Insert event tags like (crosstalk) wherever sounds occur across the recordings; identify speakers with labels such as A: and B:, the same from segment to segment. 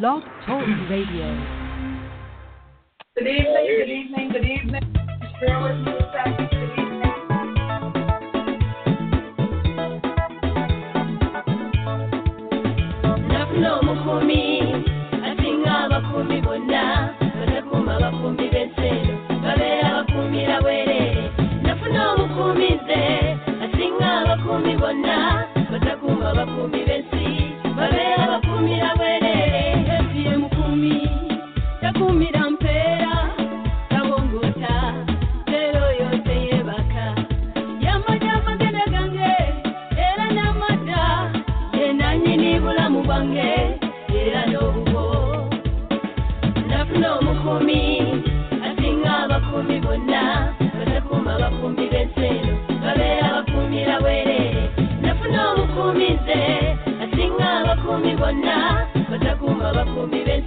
A: Blog Talk Radio.
B: Good evening, good evening, good evening. Bear with me a second. bakubona batakumva
C: bakumire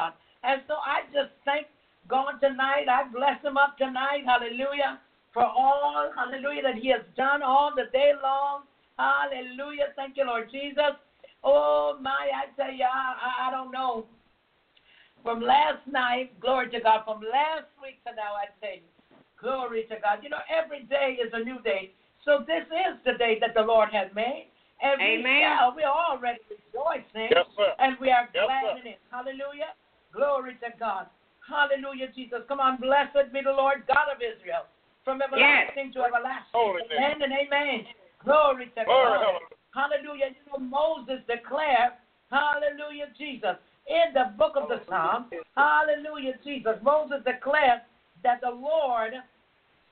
C: God.
B: And so I just thank God tonight. I bless him up tonight. Hallelujah. For all, hallelujah, that he has done all the day long.
C: Hallelujah. Thank you, Lord Jesus. Oh, my, I tell you, I, I don't know. From last night, glory to God, from last week to now, I tell you, glory to God. You know, every day is a new day. So this is the day that the Lord has made. And Amen. we
D: are,
C: we are already rejoicing.
E: Yes,
C: and we are glad in it. Hallelujah. Glory to God. Hallelujah, Jesus. Come on, blessed be the Lord God of Israel. From everlasting to everlasting.
E: Holy
C: amen and amen. Glory to
E: Glory,
C: God.
E: hallelujah.
C: You know, Moses declared, Hallelujah, Jesus, in the book of the Psalms, Hallelujah, Jesus. Moses declared that the Lord,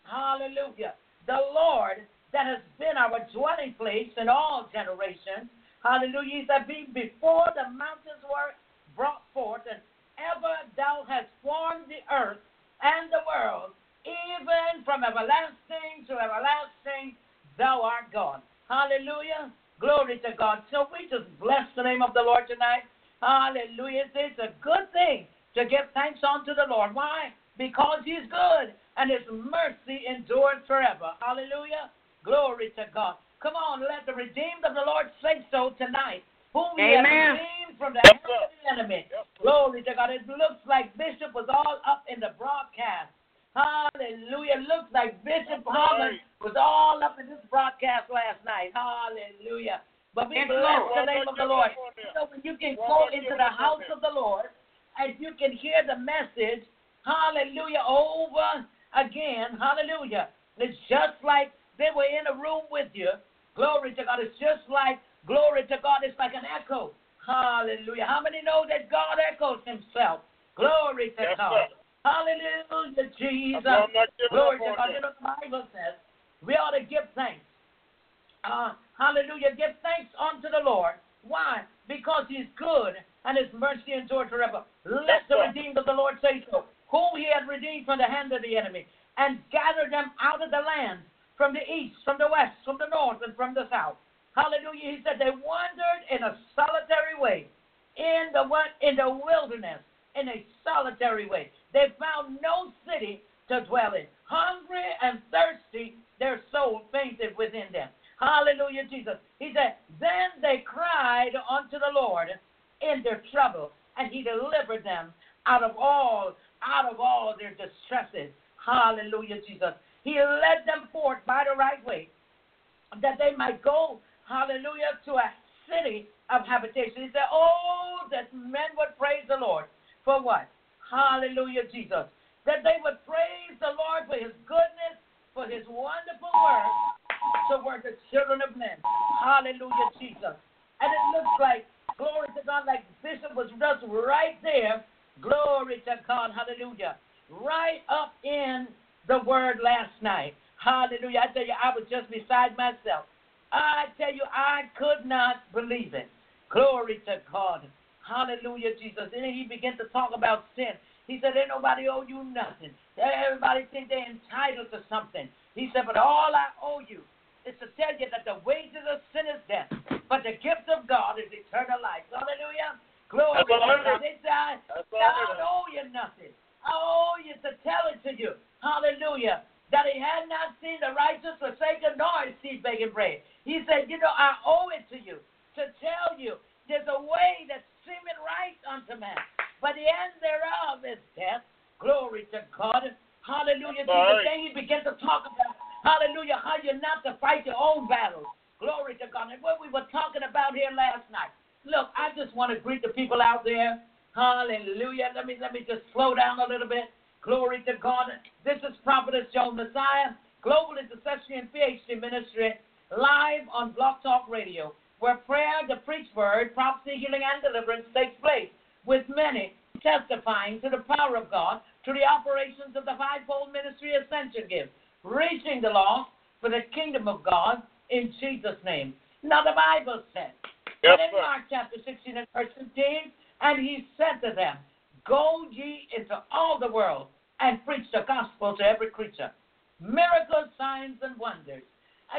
C: Hallelujah, the Lord that has been our dwelling place in all generations, Hallelujah, he said, be before the mountains were brought forth, and ever thou hast formed the earth and the world, even from everlasting to everlasting, thou art God. Hallelujah. Glory to God. So we just bless the name of the Lord tonight. Hallelujah. It's a good thing to give thanks unto the Lord. Why? Because he's good and his mercy endures forever. Hallelujah. Glory to God. Come on, let the redeemed of the Lord say so tonight. Whom he has
D: Amen.
C: redeemed from the
E: Yes,
C: hand
E: sir.
C: of the enemy. Glory to God. It looks like Bishop was all up in the broadcast. Hallelujah. It looks like Bishop
E: That's
C: Holland was all up in this broadcast last night. Hallelujah. But we
D: Yes,
C: bless
D: Lord.
C: the name of the Lord. You know, when you can go into the house of the Lord and you can hear the message, hallelujah, over again, hallelujah. It's just like they were in a room with you. Glory to God. It's just like, glory to God, it's like an echo. Hallelujah. How many know that God echoes himself? Glory to
E: Yes,
C: God.
E: sir.
C: Hallelujah, Jesus.
E: That's I'm not
C: Glory to God.
E: You
C: know, the Bible says we ought to give thanks. Uh, hallelujah. Give thanks unto the Lord. Why? Because he's good and his mercy endures forever. Let the redeemed of the Lord say so, whom he had redeemed from the hand of the enemy, and gathered them out of the land from the east, from the west, from the north, and from the south. Hallelujah. He said they wandered in a solitary way in the in the wilderness in a solitary way.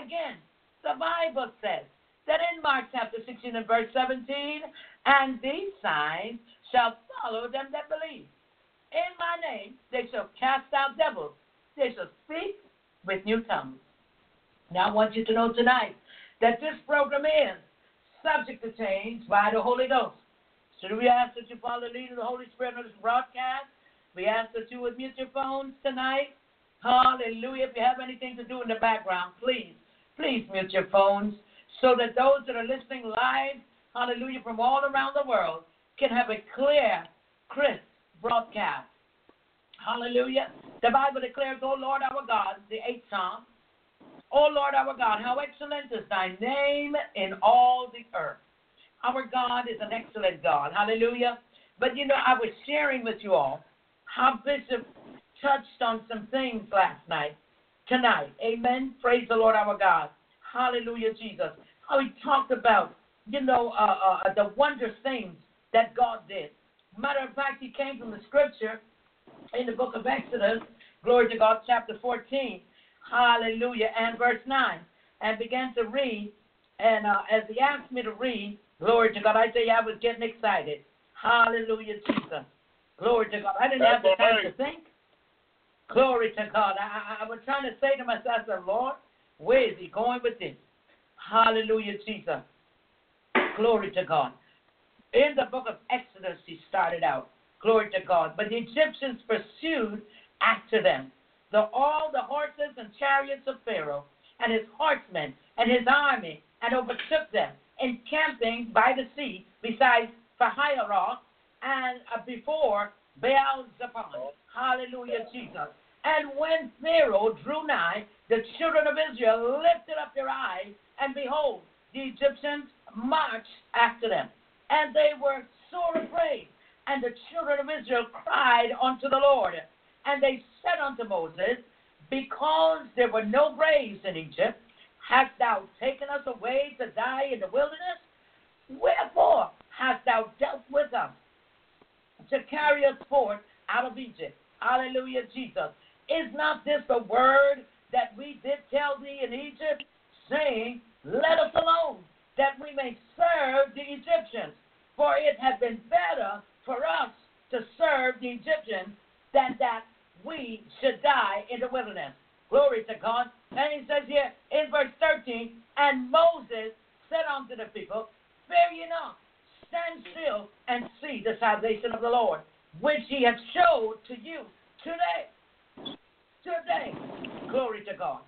C: Again, the Bible says that in Mark chapter 16 and verse 17, and these signs shall follow them that believe. In my name they shall cast out devils. They shall speak with new tongues. Now I want you to know tonight that this program is subject to change by the Holy Ghost. So we ask that you follow the lead of the Holy Spirit on this broadcast. We ask that you would mute your phones tonight. Hallelujah. If you have anything to do in the background, please, please mute your phones so that those that are listening live, hallelujah, from all around the world can have a clear, crisp broadcast. Hallelujah. The Bible declares, O Lord our God, the eighth Psalm, O Lord our God, how excellent is thy name in all the earth. Our God is an excellent God. Hallelujah. But you know, I was sharing with you all how Bishop touched on some things last night, tonight. Amen. Praise the Lord our God. Hallelujah, Jesus. How he talked about, you know, uh, uh, the wondrous things that God did. Matter of fact, he came from the scripture in the book of Exodus, glory to God, chapter 14, hallelujah, and verse 9, and began to read. And uh, as he asked me to read, glory to God, I tell you, I was getting excited. Hallelujah, Jesus. Glory to God. I didn't have the time to think. Glory to God. I, I, I was trying to say to myself, I said, Lord, where is he going with this? Hallelujah, Jesus. Glory to God. In the book of Exodus, he started out. Glory to God. But the Egyptians pursued after them. The, all the horses and chariots of Pharaoh and his horsemen and his army and overtook them, encamping by the sea beside Pihahiroth and uh, before Baal Zephon. Hallelujah, Jesus. And when Pharaoh drew nigh, the children of Israel lifted up their eyes, and behold, the Egyptians marched after them. And they were sore afraid. And the children of Israel cried unto the Lord. And they said unto Moses, Because there were no graves in Egypt, hast thou taken us away to die in the wilderness? Wherefore hast thou dealt with us to carry us forth out of Egypt? Hallelujah, Jesus. Is not this the word that we did tell thee in Egypt, saying, Let us alone, that we may serve the Egyptians? For it had been better for us to serve the Egyptians than that we should die in the wilderness. Glory to God. And he says here in verse 13, and Moses said unto the people, Fear ye not, stand still and see the salvation of the Lord, which he has showed to you today. Today. Glory to God.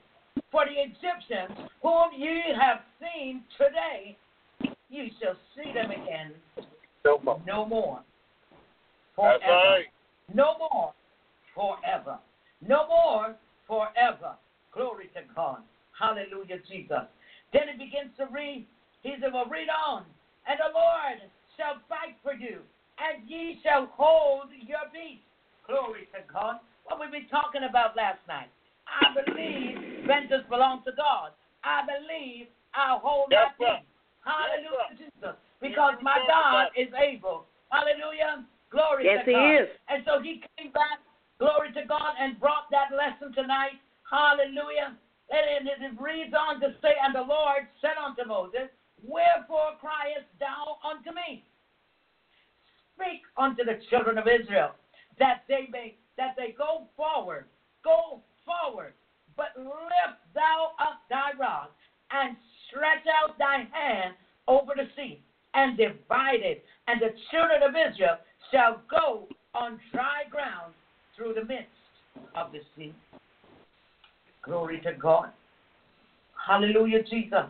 C: For the Egyptians whom ye have seen today, ye shall see them again
E: No more.
C: no more. Forever.
E: right.
C: No more forever. No more forever. Glory to God. Hallelujah, Jesus. Then he begins to read. He said, Well, read on. And the Lord shall fight for you, and ye shall hold your peace. Glory to God. What we've been talking about last night. I believe vengeance belongs to God. I believe I'll hold
E: Yes,
C: my peace. Hallelujah,
E: Yes,
C: Jesus. Because my God is able. Hallelujah. Glory
D: Yes,
C: to
D: he
C: God.
D: is.
C: And so he came back, glory to God, and brought that lesson tonight. Hallelujah. And it, it reads on to say, And the Lord said unto Moses, Wherefore criest thou unto me? Speak unto the children of Israel, that they may that they go forward, go forward, but lift thou up thy rod and stretch out thy hand over the sea and divide it, and the children of Israel shall go on dry ground through the midst of the sea. Glory to God. Hallelujah, Jesus.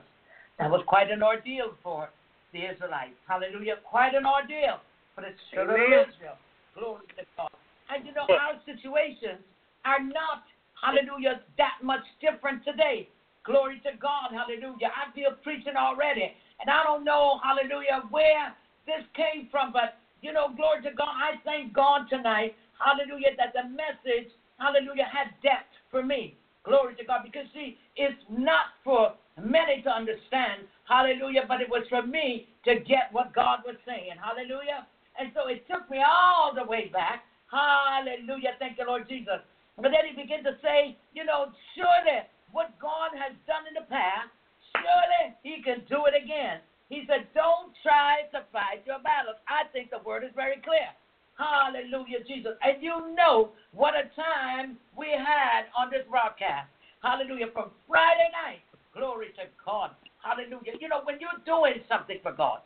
C: That was quite an ordeal for the Israelites. Hallelujah. Quite an ordeal the children
D: Amen.
C: of Israel. Glory to God. And you know, our situations are not, hallelujah, that much different today. Glory to God. Hallelujah. I feel preaching already. And I don't know, hallelujah, where this came from, but you know, glory to God. I thank God tonight, hallelujah, that the message, hallelujah, had depth for me. Glory to God. Because, see, it's not for many to understand, hallelujah, but it was for me to get what God was saying, hallelujah. And so it took me all the way back, hallelujah. Thank you, Lord Jesus. But then he began to say, you know, surely what God has done in the past, surely he can do it again. He said, don't try to fight your battles. I think the word is very clear. Hallelujah, Jesus. And you know what a time we had on this broadcast. Hallelujah. From Friday night, glory to God. Hallelujah. You know, when you're doing something for God,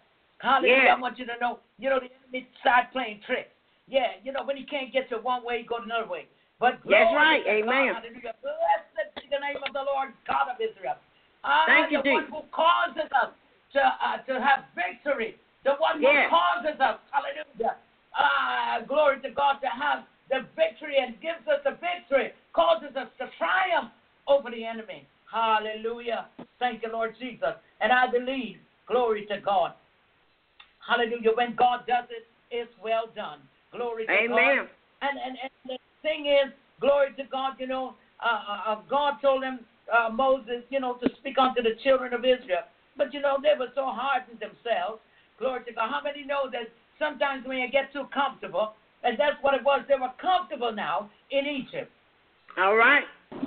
C: hallelujah,
D: Yeah.
C: I want you to know, you know, the enemy start playing tricks. Yeah, you know, when he can't get you one way, he goes another way. But
D: That's right. Amen.
C: God, hallelujah. Blessed be the name of the Lord God of Israel.
D: Thank you,
C: the one
D: Jesus.
C: who causes us to uh, to have victory. The one who causes us, hallelujah. Ah, glory to God to have the victory and gives us the victory, causes us to triumph over the enemy. Hallelujah. Thank you, Lord Jesus. And I believe, glory to God. Hallelujah. When God does it, it's well done. Glory to God. And, and and the thing is, glory to God, you know, uh, uh, uh, God told him, uh, Moses, you know, to speak unto the children of Israel. But, you know, they were so hardened themselves. Glory to God. How many know that sometimes when you get too comfortable, and that's what it was, they were comfortable now in Egypt.
D: All right.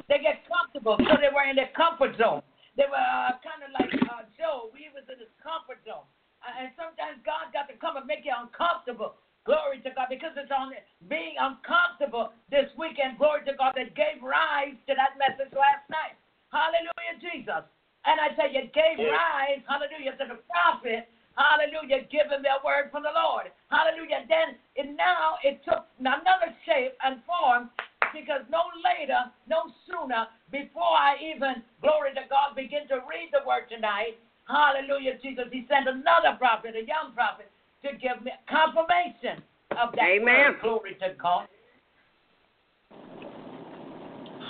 C: They get comfortable so they were in their comfort zone. They were uh, kind of like uh, Job. He was in his comfort zone. Uh, and sometimes God got to come and make you uncomfortable. Glory to God. Because it's on being uncomfortable this weekend, glory to God, that gave rise to that message last night. Hallelujah, Jesus. And I you, it gave rise, hallelujah, to the prophet. Hallelujah, giving their word from the Lord. Hallelujah. Then it now it took another shape and form because no later, no sooner, before I even, glory to God, begin to read the word tonight, hallelujah, Jesus, he sent another prophet, a young prophet, to give me confirmation of that
D: Amen.
C: word. Glory to God.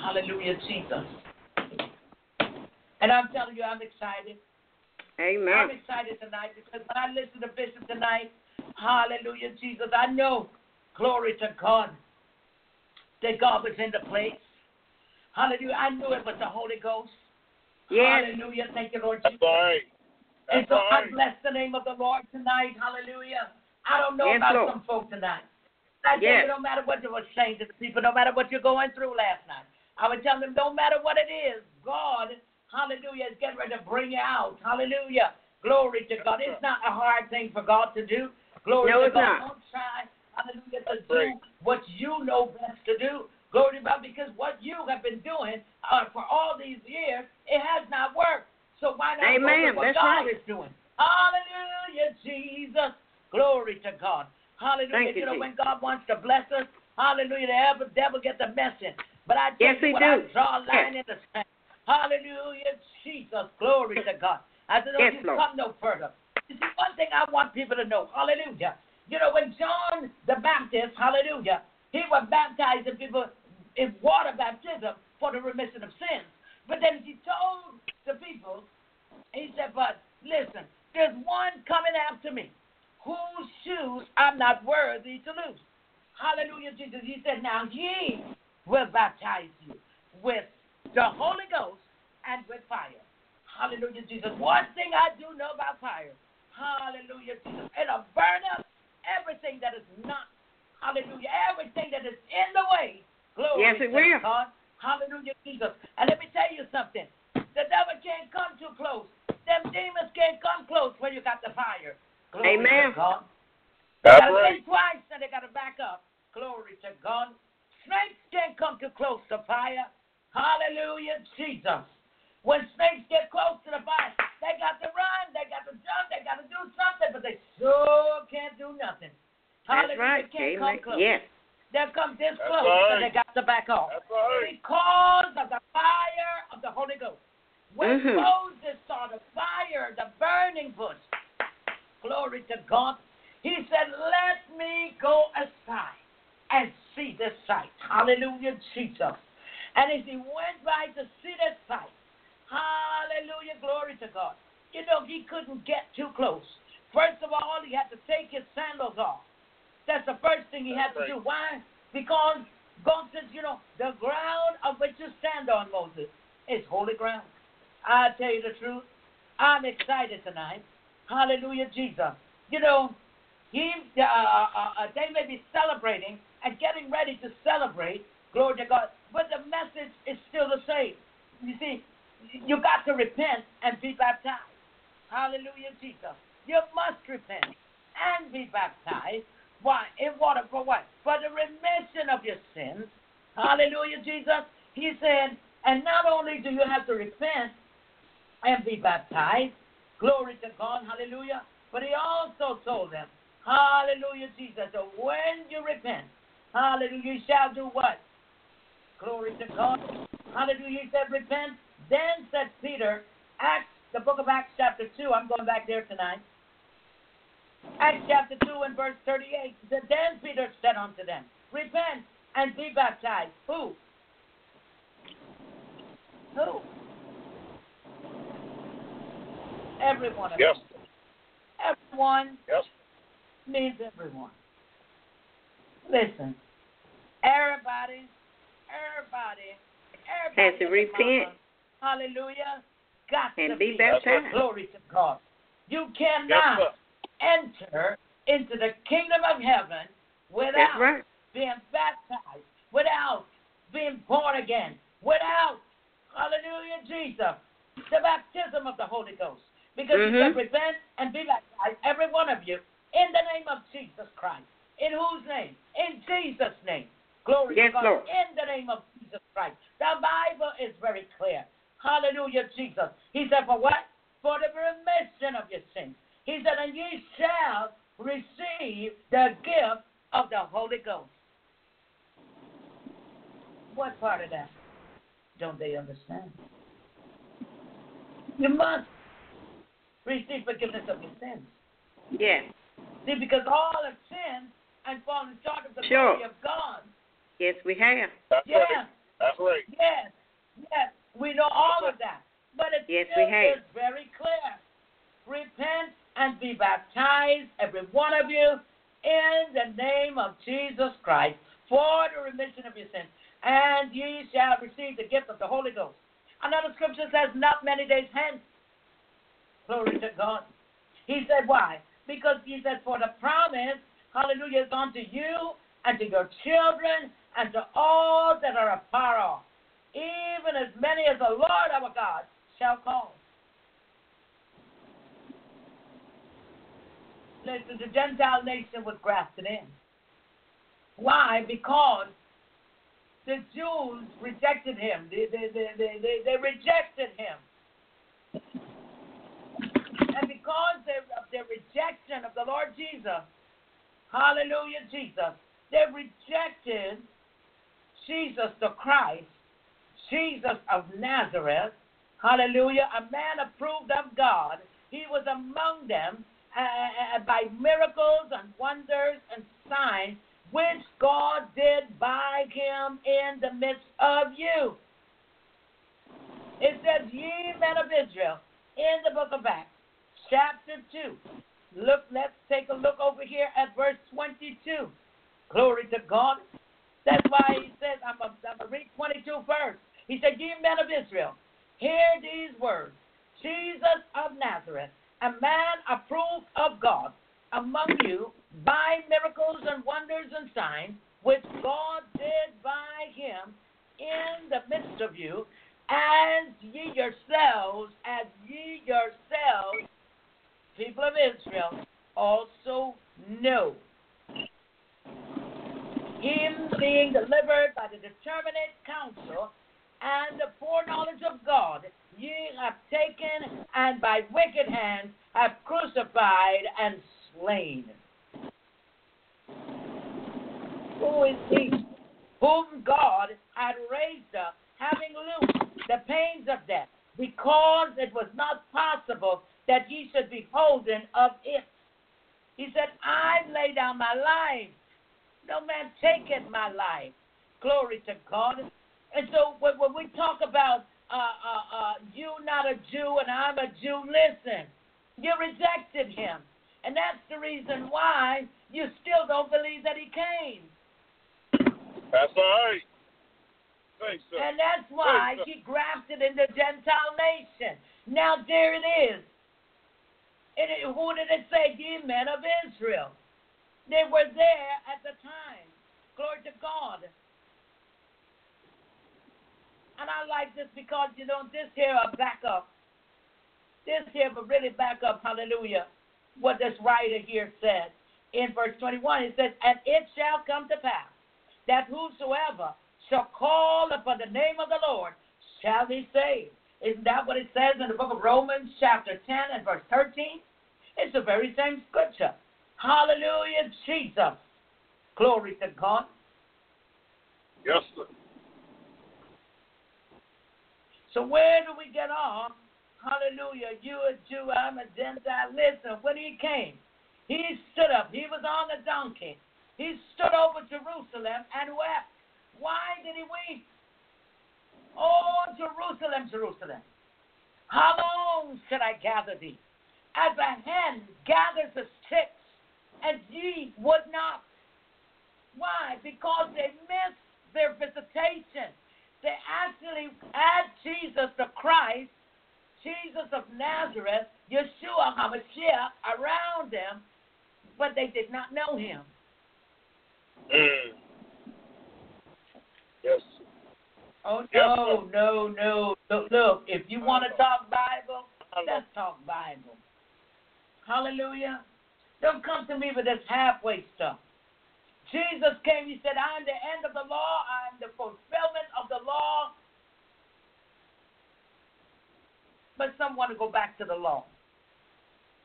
C: Hallelujah, Jesus. And I'm telling you, I'm excited.
D: Amen.
C: I'm excited tonight because when I listen to Bishop tonight, hallelujah, Jesus, I know, glory to God, that God was in the place. Hallelujah. I knew it was the Holy Ghost.
D: Yes.
C: Hallelujah. Thank you, Lord
E: That's
C: Jesus.
E: right.
C: And
E: That's
C: so I bless the name of the Lord tonight. Hallelujah. I don't know
D: Yes,
C: about
D: Lord.
C: some folk tonight. I tell
D: Yes.
C: you, no matter what you were saying to the people, no matter what you're going through last night, I would tell them, no matter what it is, God, hallelujah, is getting ready to bring you out. Hallelujah. Glory to God. It's not a hard thing for God to do. Glory
D: No,
C: to
D: it's
C: God.
D: not.
C: Don't try, hallelujah, to
E: That's
C: do
E: right.
C: what you know best to do. Glory to God, because what you have been doing uh, for all these years, it has not worked. So why not
D: Amen.
C: what
D: That's
C: God
D: right.
C: is doing? Hallelujah, Jesus. Glory to God. Hallelujah.
D: Thank you,
C: know,
D: Jesus.
C: when God wants to bless us, hallelujah, the devil, devil get the message. But I tell
D: Yes,
C: you
D: he
C: what, I draw a line in the sand. Hallelujah, Jesus. Glory to God. I said, don't
D: Yes,
C: you
D: Lord.
C: come no further. You see, one thing I want people to know, hallelujah. You know, when John the Baptist, hallelujah, he was baptizing people in water baptism for the remission of sins. But then he told the people, he said, But listen, there's one coming after me whose shoes I'm not worthy to lose. Hallelujah, Jesus. He said, Now he will baptize you with the Holy Ghost and with fire. Hallelujah, Jesus. One thing I do know about fire. Hallelujah, Jesus. It'll burn up everything that is not. Hallelujah. Everything that is in the way. Glory
D: Yes, it
C: to
D: will.
C: God. Hallelujah, Jesus. And let me tell you something. The devil can't come too close. Them demons can't come close when you got the fire. Glory
D: Amen.
C: to God.
E: That's
C: They gotta
E: right.
C: think twice and they gotta back up. Glory to God. Snakes can't come too close to fire. Hallelujah, Jesus. When snakes get close to the fire, they got to run, they got to jump, they got to do something, but they sure can't do nothing.
D: That's
C: Hallelujah,
D: right.
C: can't
D: Amen.
C: come close.
D: Yes.
C: They'll come this
E: That's
C: close
E: right.
C: and they got to back off
E: That's right.
C: because of the fire of the Holy Ghost. When
D: Mhm.
C: Moses saw the fire, the burning bush, glory to God, he said, Let me go aside and see this sight. Hallelujah, Jesus. And as he went by to see this sight, hallelujah, glory to God. You know, he couldn't get too close. First of all, he had to take his sandals off. That's the first thing he had to do. Why? Because God says, you know, the ground of which you stand on, Moses, is holy ground. I tell you the truth. I'm excited tonight. Hallelujah, Jesus. You know, he, uh, uh, uh, they may be celebrating and getting ready to celebrate, glory to God, but the message is still the same. You see, you got to repent and be baptized. Hallelujah, Jesus. You must repent and be baptized. Why? In water for what? For the remission of your sins. Hallelujah, Jesus. He said, and not only do you have to repent and be baptized, Glory to God. Hallelujah. But he also told them, Hallelujah, Jesus. So when you repent, hallelujah, you shall do what? Glory to God. Hallelujah. He said, repent. Then said Peter, Acts, the book of Acts, chapter 2. I'm going back there tonight. Acts chapter 2 and verse 38. Then Peter said unto them, Repent and be baptized. Who? Who? Everyone.
E: Yes.
C: Everyone
E: Yes.
C: means everyone. Listen, everybody, everybody, everybody.
D: Has to
C: in the
D: repent.
C: mama, Hallelujah. Got
D: And
C: to
D: be
E: That's
D: baptized.
C: Glory to God. You cannot
E: sir.
C: Enter into the kingdom of heaven without
D: right.
C: being baptized, without being born again, without, hallelujah, Jesus, the baptism of the Holy Ghost. Because you
D: Mhm.
C: said, repent and be baptized, every one of you, in the name of Jesus Christ. In whose name? In Jesus' name. Glory
D: Yes,
C: to God.
D: Lord.
C: In the name of Jesus Christ. The Bible is very clear. Hallelujah, Jesus. He said, for what? For the remission of your sins. He said, and ye shall receive the gift of the Holy Ghost. What part of that don't they understand? You must receive forgiveness of your sins.
D: Yes.
C: See, because all have sinned and fallen short of the
D: Sure.
C: glory of God.
D: Yes, we have.
E: That's
C: Yes,
E: right. That's right.
C: yes, yes. We know all of that. But it
D: Yes,
C: still
D: we have.
C: is very clear. Repent and be baptized, every one of you, in the name of Jesus Christ for the remission of your sins, and ye shall receive the gift of the Holy Ghost. Another scripture says, not many days hence. Glory to God. He said, why? Because he said, for the promise, hallelujah, is unto you and to your children and to all that are afar off, even as many as the Lord our God shall call. Listen, the Gentile nation was grafted in. Why? Because the Jews rejected him. They, they, they, they, they rejected him. And because of their rejection of the Lord Jesus, hallelujah, Jesus, they rejected Jesus the Christ, Jesus of Nazareth, hallelujah, a man approved of God. He was among them uh, by miracles and wonders and signs which God did by him in the midst of you. It says, Ye men of Israel, in the book of Acts, chapter 2. Look, let's take a look over here at verse 22. Glory to God. That's why he says, I'm going to read 22 first. He said, Ye men of Israel, hear these words Jesus of Nazareth, a man approved of God among you by miracles and wonders and signs, which God did by him in the midst of you, as ye yourselves, as ye yourselves, people of Israel, also know. Him being delivered by the determinate counsel and the foreknowledge of God, ye have taken and by wicked hands have crucified and slain. Who is he? Whom God had raised up, having loosed the pains of death, because it was not possible that ye should be holden of it. He said, I lay down my life. No man taketh my life. Glory to God. And so when, when we talk about uh, uh, uh, you not a Jew and I'm a Jew, listen, you rejected him. And that's the reason why you still don't believe that he came.
E: That's all right. Thanks, sir.
C: And that's why
E: Thanks,
C: he grafted in the Gentile nation. Now there it is. And it, who did it say? Ye men of Israel. They were there at the time. Glory to God. And I like this because, you know, this here a backup. This here but really back up, hallelujah, what this writer here said. In verse 21, it says, And it shall come to pass that whosoever shall call upon the name of the Lord shall be saved. Isn't that what it says in the book of Romans, chapter 10 and verse 13? It's the very same scripture. Hallelujah, Jesus. Glory to God.
E: Yes, sir.
C: So where do we get off? Hallelujah. You a Jew, I'm a Gentile. Listen, when he came, he stood up. He was on a donkey. He stood over Jerusalem and wept. Why did he weep? Oh, Jerusalem, Jerusalem. How long should I gather thee? As a hen gathers the sticks, and ye would not. Why? Because they missed their visitation. They actually had Jesus the Christ, Jesus of Nazareth, Yeshua HaMashiach around them, but they did not know him.
E: Mm. Yes.
C: Oh no, no, no. Look, look, if you want to talk Bible, let's talk Bible. Hallelujah. Don't come to me with this halfway stuff. Jesus came, he said, I am the end of the law, I am the fulfillment of the law. But some want to go back to the law.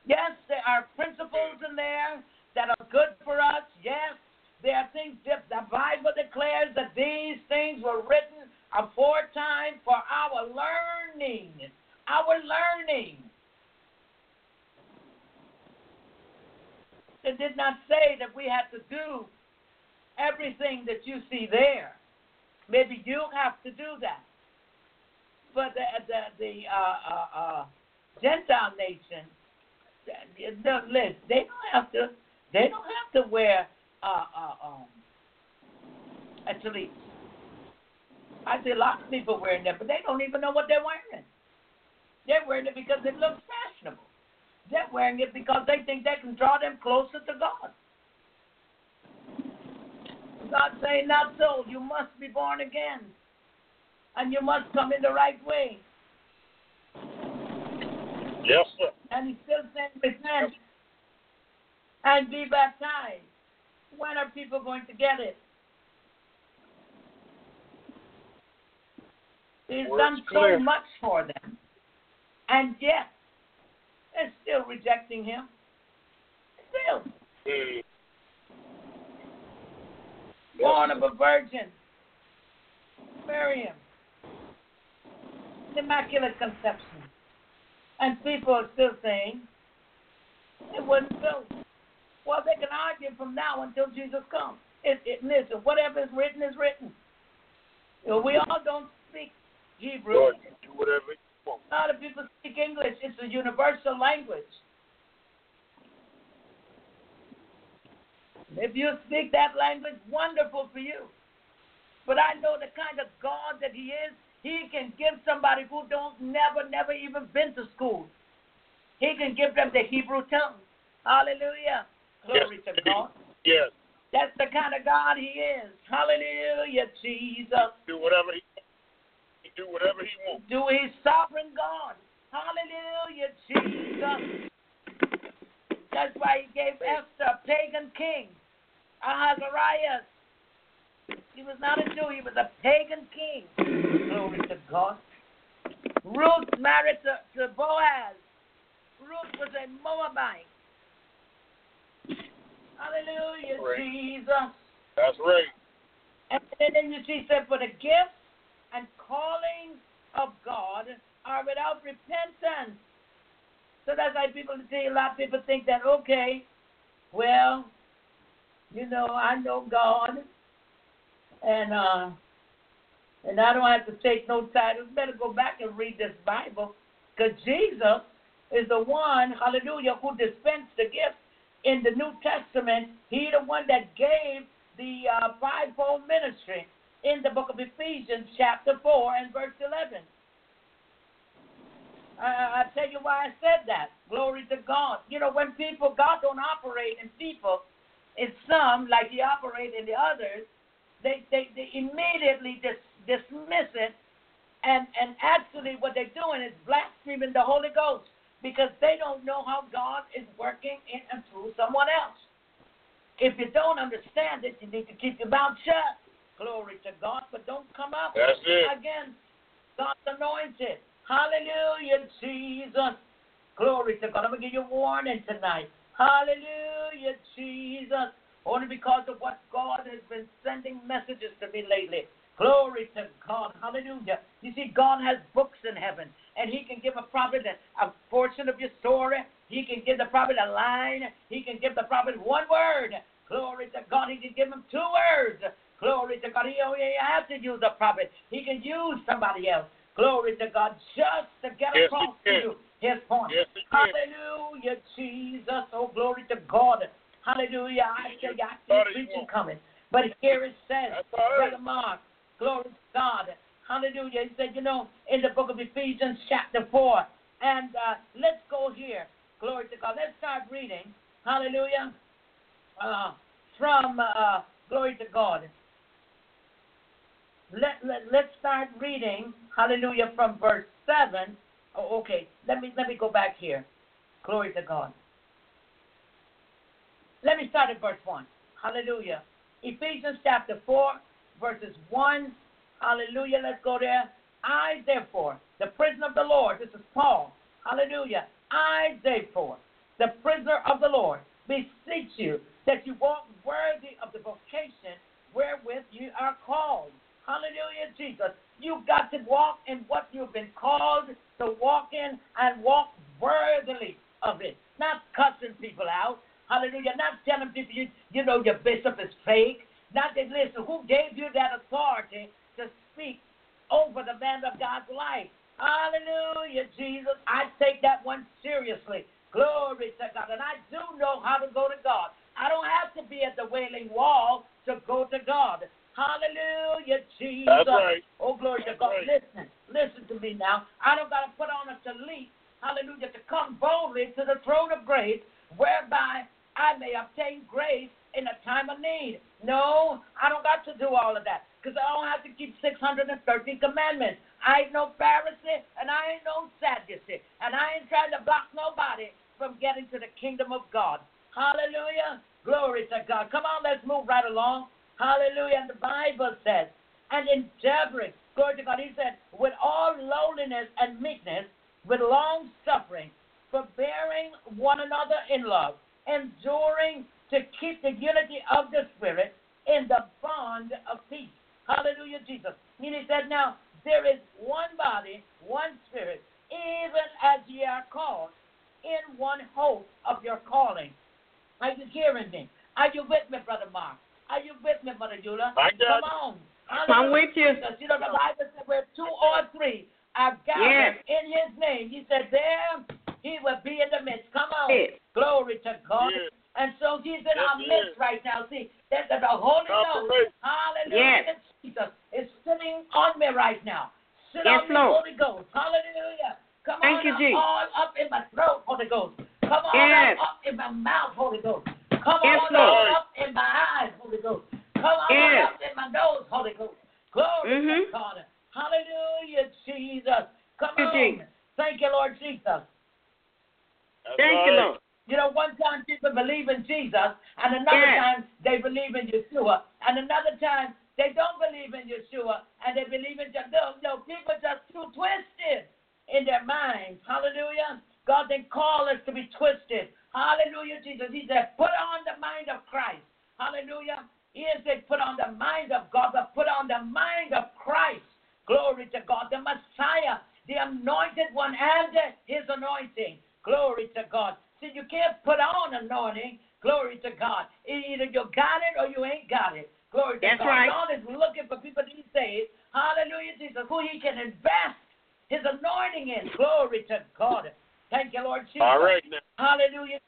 C: Yes, there are principles in there that are good for us. Yes, there are things that the Bible declares that these things were written aforetime for our learning. Our learning. It did not say that we had to do everything that you see there. Maybe you have to do that. But the the, the uh, uh, uh, Gentile nation, the, list, they don't have to. They don't have to wear uh, uh, um, actually. I see a lot of people wearing them, but they don't even know what they're wearing. They're wearing it because it looks fashionable. They're wearing it because they think they can draw them closer to God. God saying, Not so. You must be born again. And you must come in the right way.
E: Yes, sir.
C: And He's still saying, Repent and be baptized. When are people going to get it? He's
E: Word's
C: done
E: clear.
C: so much for them. And yet, they're still rejecting Him. Still.
E: Mm.
C: Born of a virgin. Him. Immaculate conception. And people are still saying it wasn't so. Well, they can argue from now until Jesus comes. It, it, listen, whatever is written is written. You know, we all don't speak Hebrew.
E: Lord, do whatever you want.
C: A lot of people speak English. It's a universal language. If you speak that language, wonderful for you. But I know the kind of God that He is. He can give somebody who don't never, never even been to school. He can give them the Hebrew tongue. Hallelujah. Glory
E: yes.
C: to God.
E: Yes.
C: That's the kind of God He is. Hallelujah, Jesus.
E: Do whatever he he do whatever he wants.
C: Do His sovereign God. Hallelujah, Jesus. That's why He gave Esther a pagan king. Ahasuerus. He was not a Jew, he was a pagan king. Glory to God. Ruth married to, to Boaz. Ruth was a Moabite. Hallelujah,
E: Right.
C: Jesus.
E: That's right.
C: And then you see, said, for the gifts and callings of God are without repentance. So that's why people see a lot of people think that okay, well, you know, I know God, and uh, and I don't have to take no titles. Better go back and read this Bible, because Jesus is the one, hallelujah, who dispensed the gift in the New Testament. He the one that gave the uh, fivefold ministry in the book of Ephesians, chapter four and verse eleven. I, I tell you why I said that. Glory to God. You know, when people, God don't operate in people, in some, like He operates in the others, they, they, they immediately dis, dismiss it, and, and actually what they're doing is blaspheming the Holy Ghost because they don't know how God is working in and through someone else. If you don't understand it, you need to keep your mouth shut. Glory to God, but don't come up
E: That's it.
C: against God's anointed. Hallelujah, Jesus. Glory to God. I'm going to give you a warning tonight. Hallelujah, Jesus. Only because of what God has been sending messages to me lately. Glory to God. Hallelujah. You see, God has books in heaven, and He can give a prophet a, a portion of your story. He can give the prophet a line. He can give the prophet one word. Glory to God. He can give him two words. Glory to God. He don't have to use a prophet. He can use somebody else. Glory to God. Just to get
E: Yes,
C: across to you his point.
E: Yes.
C: Hallelujah, Jesus. Oh, glory to God. Hallelujah. I tell you, I see preaching coming. But here it says,
E: That's all right.
C: Brother Mark, glory to God. Hallelujah. He said, you know, in the book of Ephesians, chapter 4. And uh, let's go here. Glory to God. Let's start reading. Hallelujah. Uh, from, uh, glory to God. Let, let, let's start reading. Hallelujah. From verse 7. Oh, okay. Let me, let me go back here. Glory to God. Let me start at verse 1. Hallelujah. Ephesians chapter 4, verses 1. Hallelujah. Let's go there. I, therefore, the prisoner of the Lord, this is Paul. Hallelujah. I, therefore, the prisoner of the Lord, beseech you that you walk worthy of the vocation wherewith you are called. Hallelujah, Jesus. You've got to walk in what you've been called to walk in and walk worthily of it. Not cussing people out. Hallelujah. Not telling people you, you know your bishop is fake. Not that listen, who gave you that authority to speak over the man of God's life? Hallelujah, Jesus. I God. Either you got it or you ain't got it. Glory to
D: That's
C: God.
D: right.
C: God is looking for people to these days. Hallelujah, Jesus, who he can invest his anointing in. Glory to God. Thank you, Lord Jesus.
E: All right now.
C: Hallelujah.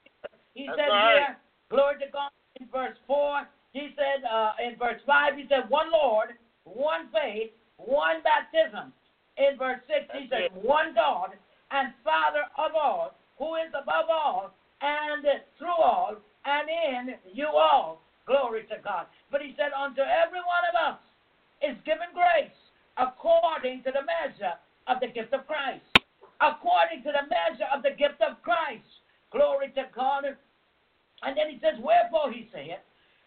C: He
E: That's
C: said
E: all right.
C: here, glory to God, in verse 4, he said, uh, in verse 5, he said, one Lord, one faith, one baptism. In verse 6, he
E: That's
C: said, one God and Father of all, who is above all, and through all, and in you all. Glory to God. But he said, unto every one of us is given grace according to the measure of the gift of Christ. According to the measure of the gift of Christ. Glory to God. And then he says, Wherefore he said,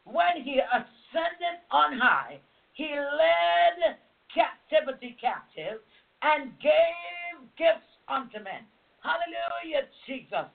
C: when he ascended on high, he led captivity captive and gave gifts unto men. Hallelujah, Jesus.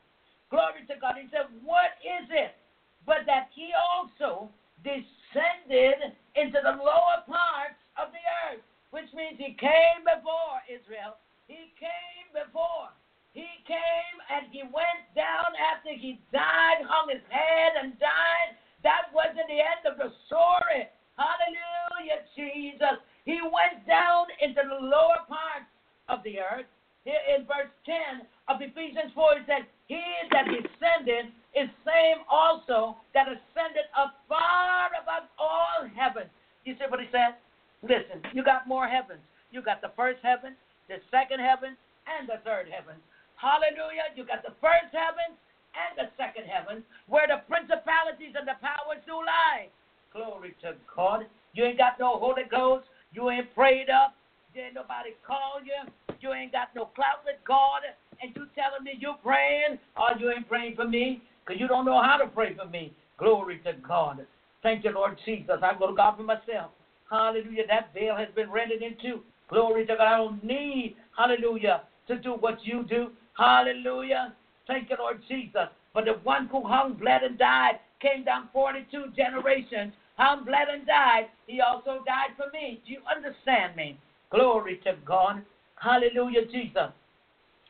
C: Glory to God. He said, What is it? But that he also descended into the lower parts of the earth, which means he came before Israel. He came before. He came and he went down after he died, hung his head and died. That wasn't the end of the story. Hallelujah, Jesus. He went down into the lower parts of the earth. Here in verse 10 of Ephesians 4, it said, He that descended is same also that ascended up far above all heaven. You see what he said? Listen, you got more heavens. You got the first heaven, the second heaven, and the third heaven. Hallelujah. You got the first heaven and the second heaven, where the principalities and the powers do lie. Glory to God. You ain't got no Holy Ghost. You ain't prayed up. There ain't nobody call you. You ain't got no clout with God. And you telling me you're praying or you ain't praying for me because you don't know how to pray for me. Glory to God. Thank you, Lord Jesus. I go to God for myself. Hallelujah. That veil has been rendered into. Glory to God. I don't need, hallelujah, to do what you do. Hallelujah. Thank you, Lord Jesus. But the one who hung, bled, and died came down 42 generations, hung, bled, and died. He also died for me. Do you understand me? Glory to God. Hallelujah, Jesus.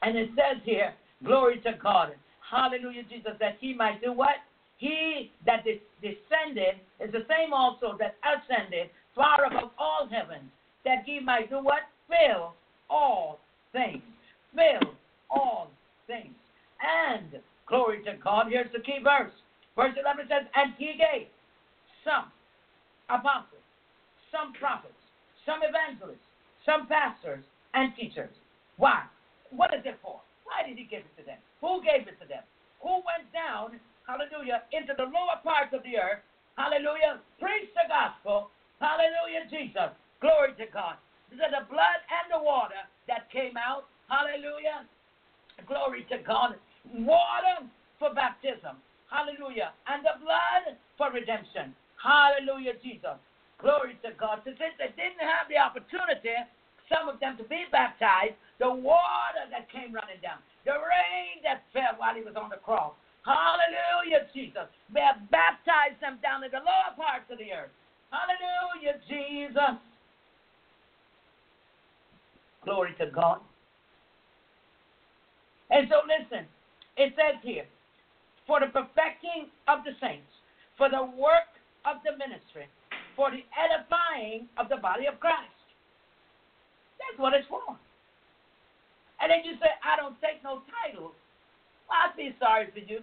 C: And it says here, glory to God. Hallelujah, Jesus, that he might do what? He that descended is the same also that ascended far above all heavens, that he might do what? Fill all things. Fill all things. And, glory to God, here's the key verse. Verse 11 says, And he gave some apostles, some prophets, some evangelists, some pastors, and teachers. Why? What is it for? Why did he give it to them? Who gave it to them? Who went down, hallelujah, into the lower parts of the earth, hallelujah, preach the gospel, hallelujah, Jesus, glory to God. This is the blood and the water that came out, hallelujah, glory to God, water for baptism, hallelujah, and the blood for redemption, hallelujah, Jesus, glory to God. Since they didn't have the opportunity, some of them to be baptized, the water that came running down, the rain that fell while he was on the cross. Hallelujah, Jesus. May have baptized them down in the lower parts of the earth. Hallelujah, Jesus. Glory to God. And so listen, it says here, for the perfecting of the saints, for the work of the ministry, for the edifying of the body of Christ. That's what it's for. And then you say, I don't take no titles. Well, I'd be sorry for you.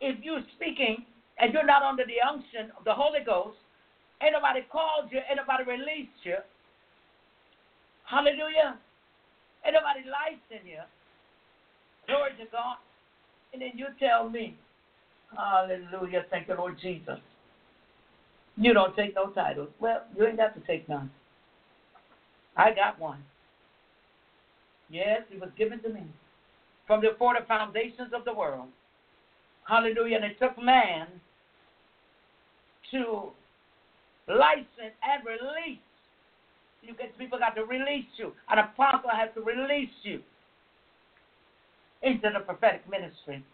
C: If you're speaking and you're not under the unction of the Holy Ghost, ain't nobody called you, ain't nobody released you. Hallelujah. Ain't nobody licensed you. Glory to God. And then you tell me, Hallelujah. Thank you, Lord Jesus. You don't take no titles. Well, you ain't got to take none. I got one. Yes, it was given to me from before the foundations of the world. Hallelujah. And it took man to license and release. You get people got to release you. An apostle has to release you into the prophetic ministry.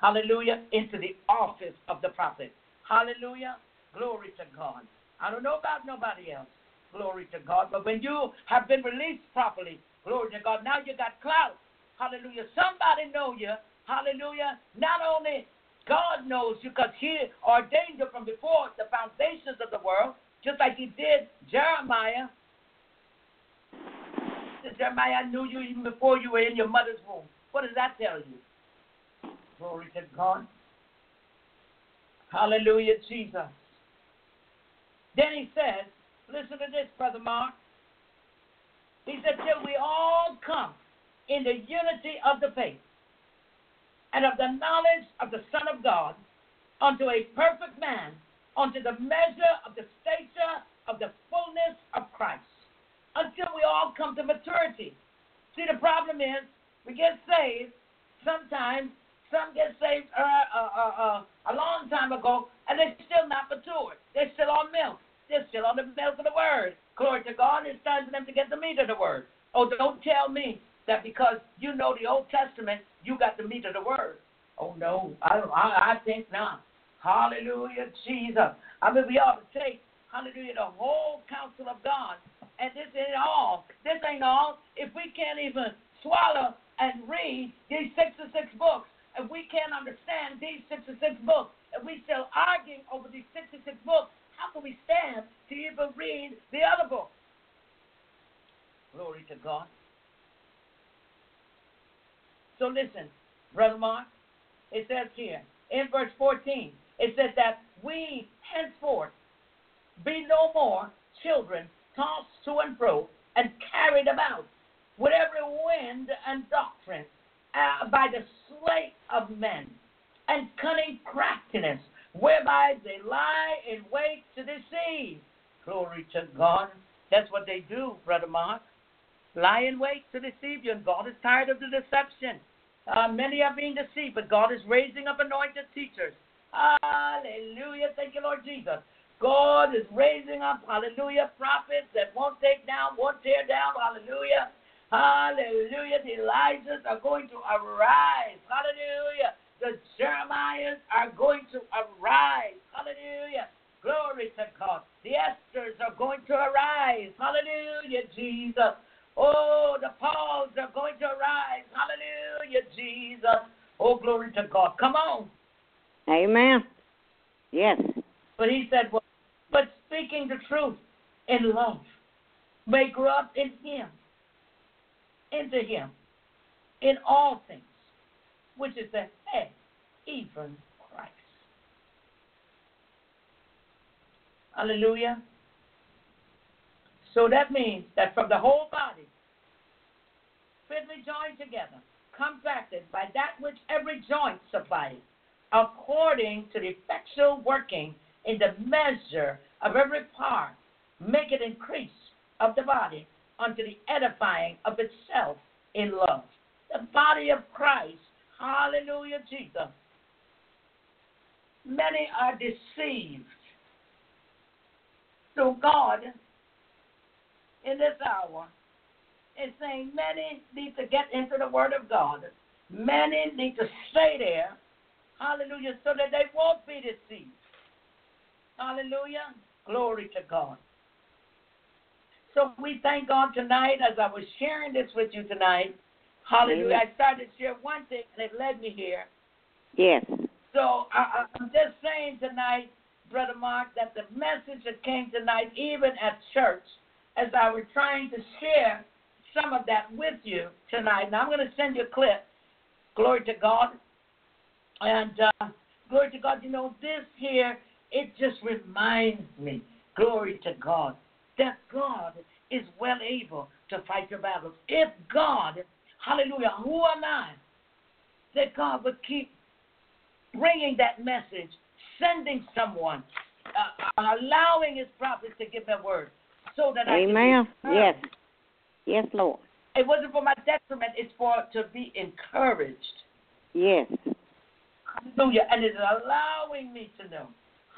C: Hallelujah. Into the office of the prophet. Hallelujah. Glory to God. I don't know about nobody else. Glory to God. But when you have been released properly, glory to God, now you got clout. Hallelujah. Somebody know you. Hallelujah. Not only God knows you because he ordained you from before the foundations of the world, just like he did Jeremiah. Jeremiah knew you even before you were in your mother's womb. What does that tell you? Glory to God. Hallelujah, Jesus. Then he says, listen to this, Brother Mark. He said, till we all come in the unity of the faith and of the knowledge of the Son of God unto a perfect man, unto the measure of the stature of the fullness of Christ, until we all come to maturity. See, the problem is we get saved sometimes. Some get saved uh, uh, uh, uh a long time ago, and they're still not matured. They're still on milk. They're still on the milk of the word. Glory to God. It's time for them to get the meat of the word. Oh, don't tell me that because you know the Old Testament, you got the meat of the word. Oh no, I don't, I, I think not. Hallelujah, Jesus. I mean, we ought to take, hallelujah, the whole counsel of God. And this ain't all. This ain't all. If we can't even swallow and read these 66 books, if we can't understand these 66 books, if we still arguing over these 66 books, how can we stand to even read the other book? Glory to God. So listen, Brother Mark, it says here in verse 14, it says that we henceforth be no more children tossed to and fro and carried about with every wind and doctrine uh, by the sleight of men and cunning craftiness, whereby they lie in wait to deceive. Glory to God. That's what they do, Brother Mark. Lie in wait to deceive you, and God is tired of the deception. Uh, many are being deceived, but God is raising up anointed teachers. Hallelujah. Thank you, Lord Jesus. God is raising up, hallelujah, prophets that won't take down, won't tear down, hallelujah. Hallelujah. The Elijahs are going to arise. Hallelujah. The Jeremiahs are going to arise. Hallelujah. Glory to God. The Esthers are going to arise. Hallelujah, Jesus. Oh, the Pauls are going to arise. Hallelujah, Jesus. Oh, glory to God. Come on.
D: Amen. Yes.
C: But he said, well, but speaking the truth in love may grow up in him, into him, in all things, which is the head, even Christ. Hallelujah. So that means that from the whole body, fitly joined together, compacted by that which every joint supplies, according to the effectual working in the measure of every part, make it increase of the body unto the edifying of itself in love. The body of Christ, hallelujah, Jesus. Many are deceived. So God, in this hour, is saying many need to get into the Word of God. Many need to stay there, hallelujah, so that they won't be deceived. Hallelujah. Glory to God. So we thank God tonight as I was sharing this with you tonight. Hallelujah.
D: Amen.
C: I started to share one thing and it led me here.
D: Yes.
C: So I, I- I'm just saying tonight, Brother Mark, that the message that came tonight, even at church, as I was trying to share some of that with you tonight. Now I'm going to send you a clip. Glory to God. And uh, glory to God. You know, this here, it just reminds me, glory to God, that God is well able to fight your battles. If God, hallelujah, who am I? That God would keep bringing that message, sending someone, uh, allowing his prophets to give their word so that I can be
D: Amen. Yes. Yes, Lord.
C: It wasn't for my detriment, it's for to be encouraged.
D: Yes.
C: Hallelujah. And it's allowing me to know,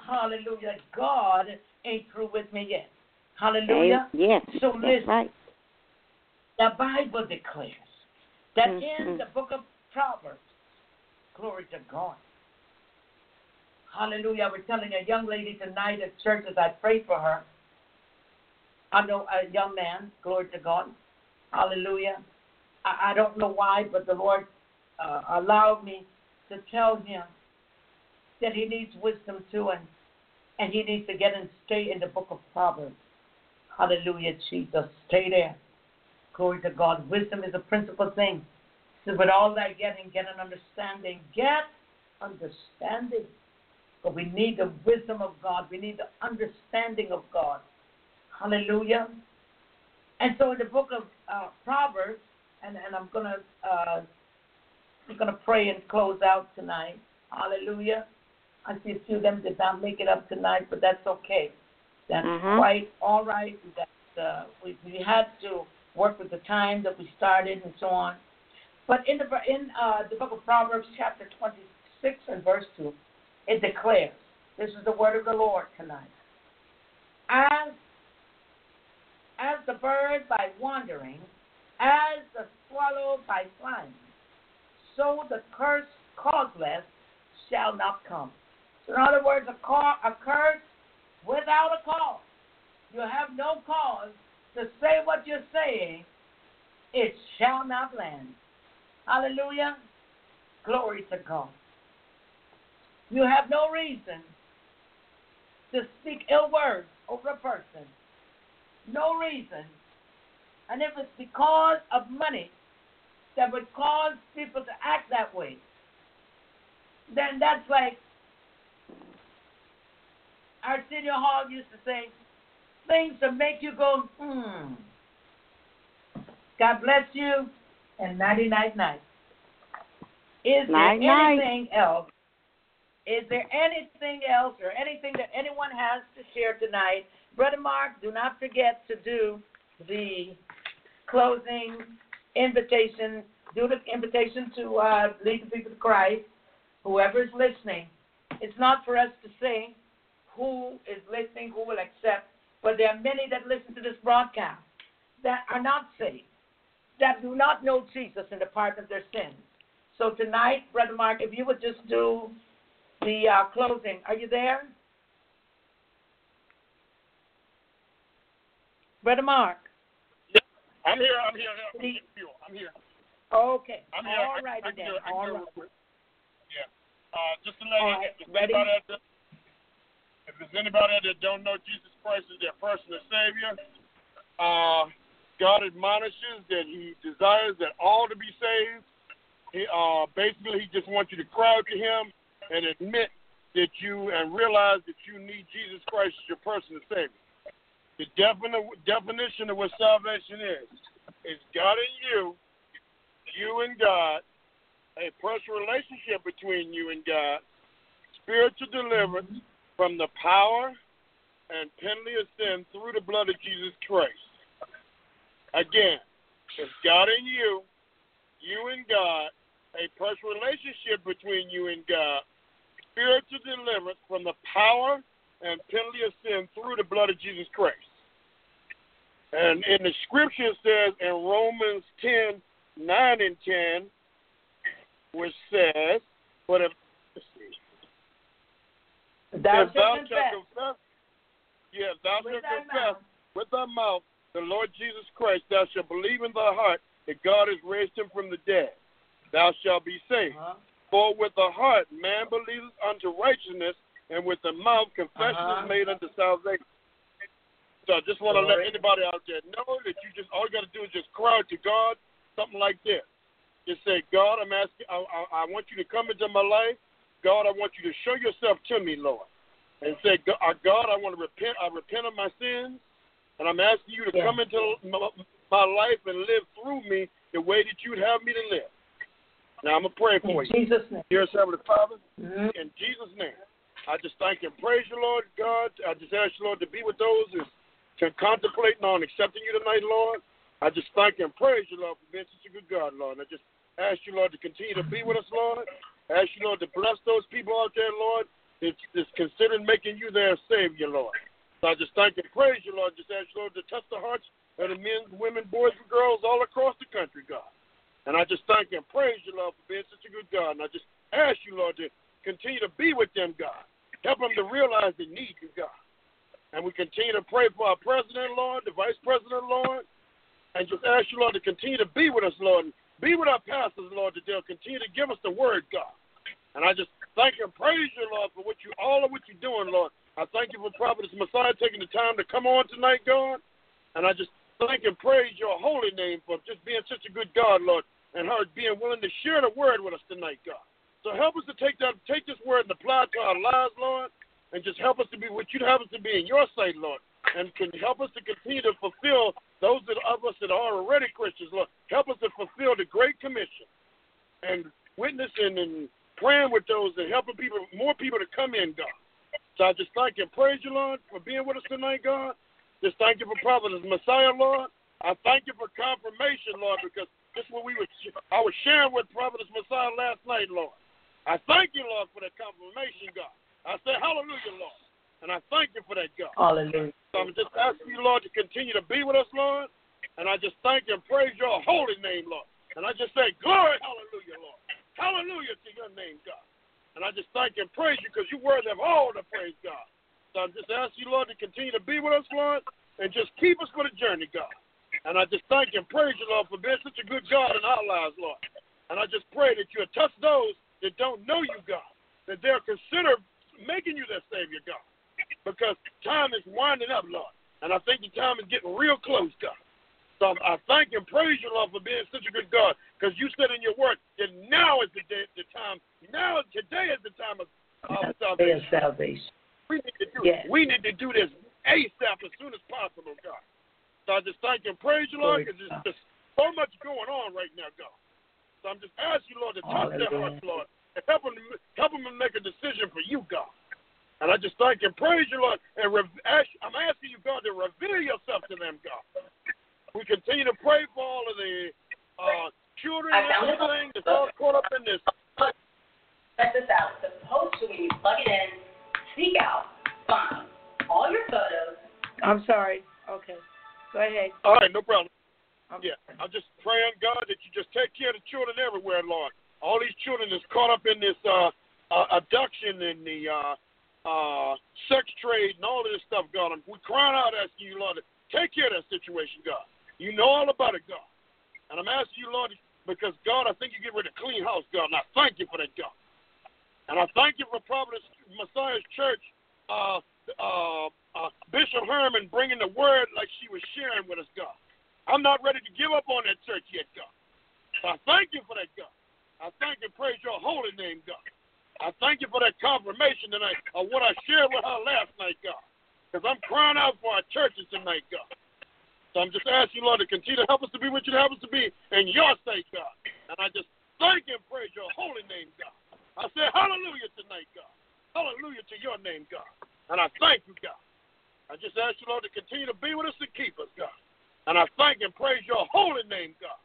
C: hallelujah, God ain't through with me yet. Hallelujah.
D: Yes.
C: So listen.
D: right.
C: The Bible declares that in
D: Mhm.
C: the book of Proverbs, glory to God. Hallelujah. I was telling a young lady tonight at church as I prayed for her. I know a young man, glory to God. Hallelujah. I, I don't know why, but the Lord uh, allowed me to tell him that he needs wisdom too, and and he needs to get and stay in the book of Proverbs. Hallelujah, Jesus. Stay there. Glory to God. Wisdom is a principal thing. So with all that getting, get an understanding. Get understanding. But we need the wisdom of God. We need the understanding of God. Hallelujah. And so in the book of uh, Proverbs, and, and I'm gonna uh, I'm gonna pray and close out tonight. Hallelujah. I see a few of them did not make it up tonight, but that's okay. That's
D: Mhm.
C: quite all right. That uh, we we had to work with the time that we started and so on. But in the in uh, the book of Proverbs, chapter 26 and verse 2, it declares, "This is the word of the Lord tonight." As as the bird by wandering, as the swallow by flying, so the curse causeless shall not come. So in other words, a, call, a curse without a cause. You have no cause to say what you're saying, it shall not land. Hallelujah. Glory to God. You have no reason to speak ill words over a person. No reason. And if it's because of money that would cause people to act that way, then that's like our senior hall used to say, things to make you go, hmm. God bless you, and nighty night night. Is
D: Night,
C: there
D: night.
C: anything else? Is there anything else or anything that anyone has to share tonight? Brother Mark, do not forget to do the closing invitation. Do the invitation to uh, lead the people to Christ. Whoever is listening, it's not for us to say who is listening, who will accept, but there are many that listen to this broadcast that are not saved, that do not know Jesus and the pardon of their sins. So tonight, Brother Mark, if you would just do the uh, closing. Are you there? Brother Mark.
E: I'm here. I'm here. I'm here. I'm here.
C: Okay.
E: I'm here.
C: All righty then.
E: do it. I can
C: All right.
E: Yeah. Uh, just to let you,
C: right.
E: If there's anybody that don't know Jesus Christ as their personal Savior, uh, God admonishes that He desires that all to be saved. He, uh, basically, He just wants you to cry out to Him and admit that you and realize that you need Jesus Christ as your personal Savior. The defini- definition of what salvation is is God in you, you and God, a personal relationship between you and God, spiritual deliverance from the power and penalty of sin through the blood of Jesus Christ. Again, it's God in you, you and God, a personal relationship between you and God, spiritual deliverance from the power and penalty of sin through the blood of Jesus Christ. And in the scripture says in Romans 10, 9 and 10, which says, but if,
C: Thou
E: if thou
C: shalt confess
E: yeah, thou
C: with
E: shalt
C: thy
E: confess
C: mouth
E: with thy mouth the Lord Jesus Christ, thou shalt believe in thy heart that God has raised him from the dead, thou shalt be saved.
C: Uh-huh.
E: For with the heart man believeth unto righteousness, and with the mouth confession
C: Uh-huh.
E: is made unto salvation. So I just want to let anybody out there know that you just all you got to do is just cry out to God, something like this. Just say, God, I'm asking, I, I, I want you to come into my life. God, I want you to show yourself to me, Lord. And say, "Go- uh, God, I want to repent. I repent of my sins, and I'm asking you to
C: Yeah.
E: come into my, life and live through me the way that you'd have me to live. Now I'm gonna pray for
C: In
E: you.
C: Jesus' name.
E: Dear Heavenly Father,
C: Mhm.
E: in Jesus' name. I just thank and praise you, Lord God. I just ask you, Lord, to be with those who can contemplating on accepting you tonight, Lord. I just thank and praise you, Lord, for being such a good God, Lord. And I just ask you, Lord, to continue to be with us, Lord. Ask you, Lord, to bless those people out there, Lord, that's, that's considering making you their Savior, Lord. So I just thank and praise you, Lord. Just ask you, Lord, to touch the hearts of the men, women, boys, and girls all across the country, God. And I just thank and praise you, Lord, for being such a good God. And I just ask you, Lord, to continue to be with them, God. Help them to realize they need you, God. And we continue to pray for our president, Lord, the vice president, Lord, and just ask you, Lord, to continue to be with us, Lord, be with our pastors, Lord, they'll continue to give us the word, God. And I just thank and praise you, Lord, for what you all of what you're doing, Lord. I thank you for Prophetess Massiah taking the time to come on tonight, God. And I just thank and praise your holy name for just being such a good God, Lord, and her being willing to share the word with us tonight, God. So help us to take that, take this word and apply it to our lives, Lord, and just help us to be what you'd have us to be in your sight, Lord, and can help us to continue to fulfill those of us that are already Christians, Lord. Help us to fulfill the Great Commission and witnessing and praying with those and helping people, more people to come in, God. So I just thank you and praise you, Lord, for being with us tonight, God. Just thank you for Prophetess Massiah, Lord. I thank you for confirmation, Lord, because this is what we were I was sharing with Prophetess Massiah last night, Lord. I thank you, Lord, for that confirmation, God. I say hallelujah, Lord. And I thank you for that, God.
C: Hallelujah.
E: So I'm just asking you, Lord, to continue to be with us, Lord. And I just thank you and praise your holy name, Lord. And I just say, glory, hallelujah, Lord. Hallelujah to your name, God. And I just thank and praise you because you're worthy of all the praise, God. So I'm just ask you, Lord, to continue to be with us, Lord, and just keep us for the journey, God. And I just thank and praise you, Lord, for being such a good God in our lives, Lord. And I just pray that you'll touch those that don't know you, God, that they'll consider making you their Savior, God. Because time is winding up, Lord. And I think the time is getting real close, God. So I thank and praise you, Lord, for being such a good God. Because you said in your word that now is the day, the time. Now, today is the time of, of salvation.
C: salvation.
E: We need to do
C: Yes.
E: we need to do this ASAP as soon as possible, God. So I just thank and praise you, Lord, because there's just so much going on right now, God. So I'm just asking you, Lord, to touch their hearts, Lord, and help them, help them make a decision for you, God. And I just thank and praise you, Lord, and re- ask, I'm asking you, God, to reveal yourself to them, God. We continue to pray for all of the uh, children
F: I
E: and
F: found it.
E: everything that's all caught up in this.
F: check this out. It's supposed to, when you plug it in, seek out, find all your photos.
C: I'm sorry. Okay. Go ahead.
E: All right, no problem.
C: I'm
E: Yeah, I'm just praying, God, that you just take care of the children everywhere, Lord. All these children is caught up in this uh, uh, abduction and the uh, uh, sex trade and all of this stuff, God. And we crying out asking you, Lord, to take care of that situation, God. You know all about it, God. And I'm asking you, Lord, because, God, I think you get rid of clean house, God, and I thank you for that, God. And I thank you for Providence Massiah's Church, uh, uh, uh, Bishop Herman bringing the word like she was sharing with us, God. I'm not ready to give up on that church yet, God. So I thank you for that, God. I thank and praise your holy name, God. I thank you for that confirmation tonight of what I shared with her last night, God. Because I'm crying out for our churches tonight, God. So I'm just asking you, Lord, to continue to help us to be what you help us to be in your state, God. And I just thank and praise your holy name, God. I say hallelujah tonight, God. Hallelujah to your name, God. And I thank you, God. I just ask you, Lord, to continue to be with us and keep us, God. And I thank and praise your holy name, God.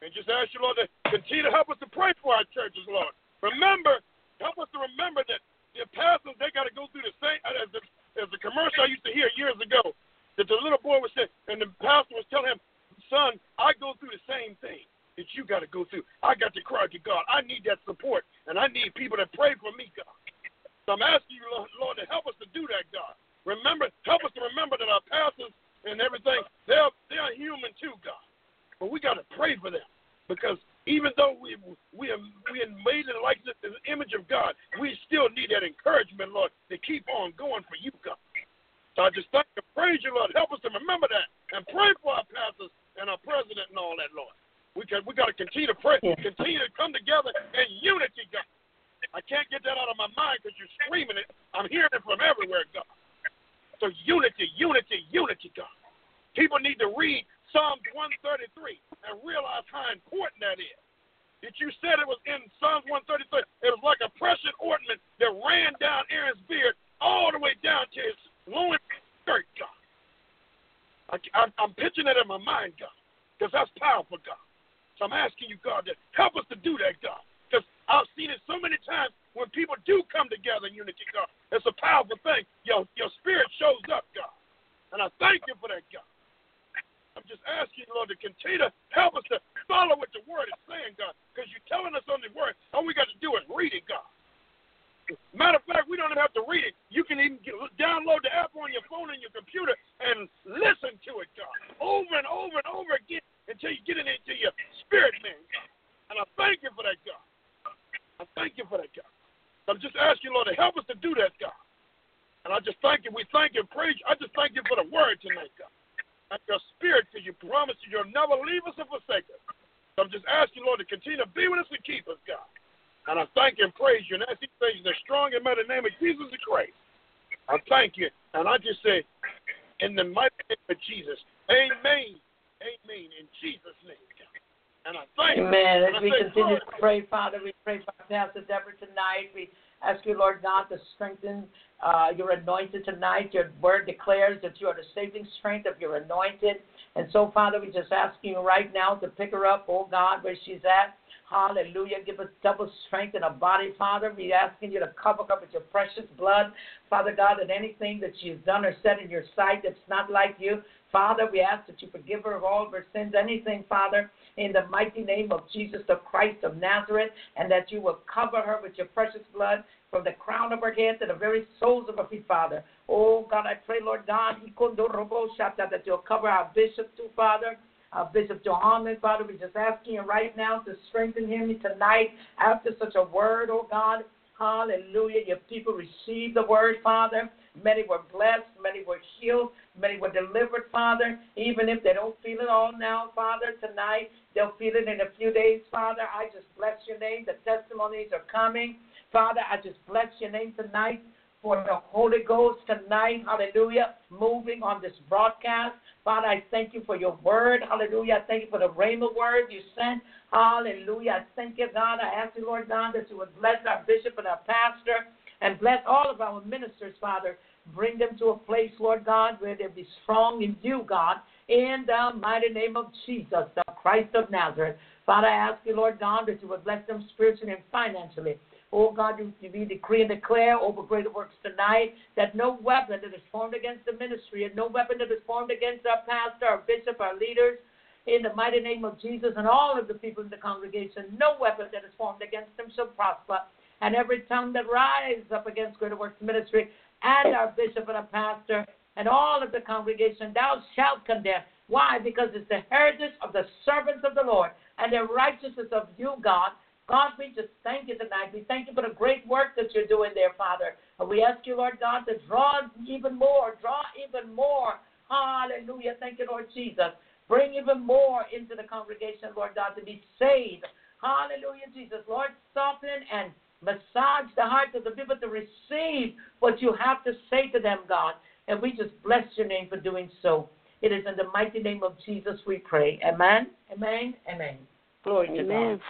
E: And just ask you, Lord, to continue to help us to pray for our churches, Lord. Remember, help us to remember that the pastors, they got to go through the same, uh, as the, as the commercial I used to hear years ago, that the little boy was saying, and the pastor was telling him, son, I go through the same thing that you got to go through. I got to cry to God. I need that support, and I need people to pray for me, God. So I'm asking you, Lord, to help us to do that, God. Remember, help us to remember that our pastors and everything, they're, they're human too, God. But we got to pray for them because even though we we are we are made in the likeness and image of God, we still need that encouragement, Lord, to keep on going for you, God. So I just thank and praise you, Lord. Help us to remember that and pray for our pastors and our president and all that, Lord. We can we got to continue to pray, continue to come together in unity, God. I can't get that out of my mind because you're screaming it. I'm hearing it from everywhere, God. So unity, unity, unity, God. People need to read Psalms 133 and realize how important that is. That you said it was in Psalms 133. It was like a precious ornament that ran down Aaron's beard all the way down to his loin skirt, God. I, I'm, I'm picturing it in my mind, God, because that's powerful, God. So I'm asking you, God, to help us to do that, God. Because I've seen it so many times when people do come together in unity, God. It's a powerful thing. Your, your spirit shows up, God. And I thank you for that, God. Just asking you, Lord, to continue to help us to follow what the Word is saying, God, because you're telling us on the Word. All we got to do is read it, God. Matter of fact, we don't even have to read it. You can even get, download the app on your phone and your computer and listen to it, God, over and over and over again until you get it into your spirit, man. God. And I thank you for that, God. I thank you for that, God. I'm just asking, Lord, to help us to do that, God. And I just thank you. We thank you and praise you. I just thank you for the word tonight, God. And your spirit, because you promised you'll never leave us or forsake us. So I'm just asking, Lord, to continue to be with us and keep us, God. And I thank and praise you. And as these things in the strong and mighty name of Jesus Christ, I thank you. And I just say, in the mighty name of Jesus, amen. Amen. In Jesus' name, God. And I thank you.
C: Amen.
E: I
C: As we
E: say,
C: continue
E: glory.
C: to pray, Father, we pray for Pastor Deborah tonight. We ask you, Lord God, to strengthen uh, your anointed tonight. Your word declares that you are the saving strength of your anointed. And so, Father, we just ask you right now to pick her up, oh God, where she's at. Hallelujah. Give us double strength in our body, Father. We asking you to cover her with your precious blood. Father God, that anything that she has done or said in your sight that's not like you, Father, we ask that you forgive her of all of her sins. Anything, Father, in the mighty name of Jesus the Christ of Nazareth, and that you will cover her with your precious blood from the crown of her head to the very soles of her feet, Father. Oh, God, I pray, Lord God, that you'll cover our bishop too, Father uh, Bishop Johannes, Father, we're just asking you right now to strengthen him tonight after such a word, oh God. Hallelujah. Your people receive the word, Father. Many were blessed, many were healed, many were delivered, Father. Even if they don't feel it all now, Father, tonight, they'll feel it in a few days, Father. I just bless your name. The testimonies are coming. Father, I just bless your name tonight for the Holy Ghost tonight, hallelujah, moving on this broadcast. Father, I thank you for your word, hallelujah. I thank you for the rhema word you sent, hallelujah. I thank you, God. I ask you, Lord God, that you would bless our bishop and our pastor and bless all of our ministers, Father. Bring them to a place, Lord God, where they'll be strong in you, God, in the mighty name of Jesus, the Christ of Nazareth. Father, I ask you, Lord God, that you would bless them spiritually and financially. Oh God, you, we decree and declare over greater works tonight that no weapon that is formed against the ministry and no weapon that is formed against our pastor, our bishop, our leaders, in the mighty name of Jesus and all of the people in the congregation, no weapon that is formed against them shall prosper. And every tongue that rises up against Greater Works Ministry and our bishop and our pastor and all of the congregation, thou shalt condemn. Why? Because it's the heritage of the servants of the Lord and the righteousness of you, God, God, we just thank you tonight. We thank you for the great work that you're doing there, Father. And we ask you, Lord God, to draw even more, draw even more. Hallelujah. Thank you, Lord Jesus. Bring even more into the congregation, Lord God, to be saved. Hallelujah, Jesus. Lord, soften and massage the hearts of the people to receive what you have to say to them, God. And we just bless your name for doing so. It is in the mighty name of Jesus we pray. Amen. Amen. Amen. Glory
D: Amen.
C: to God.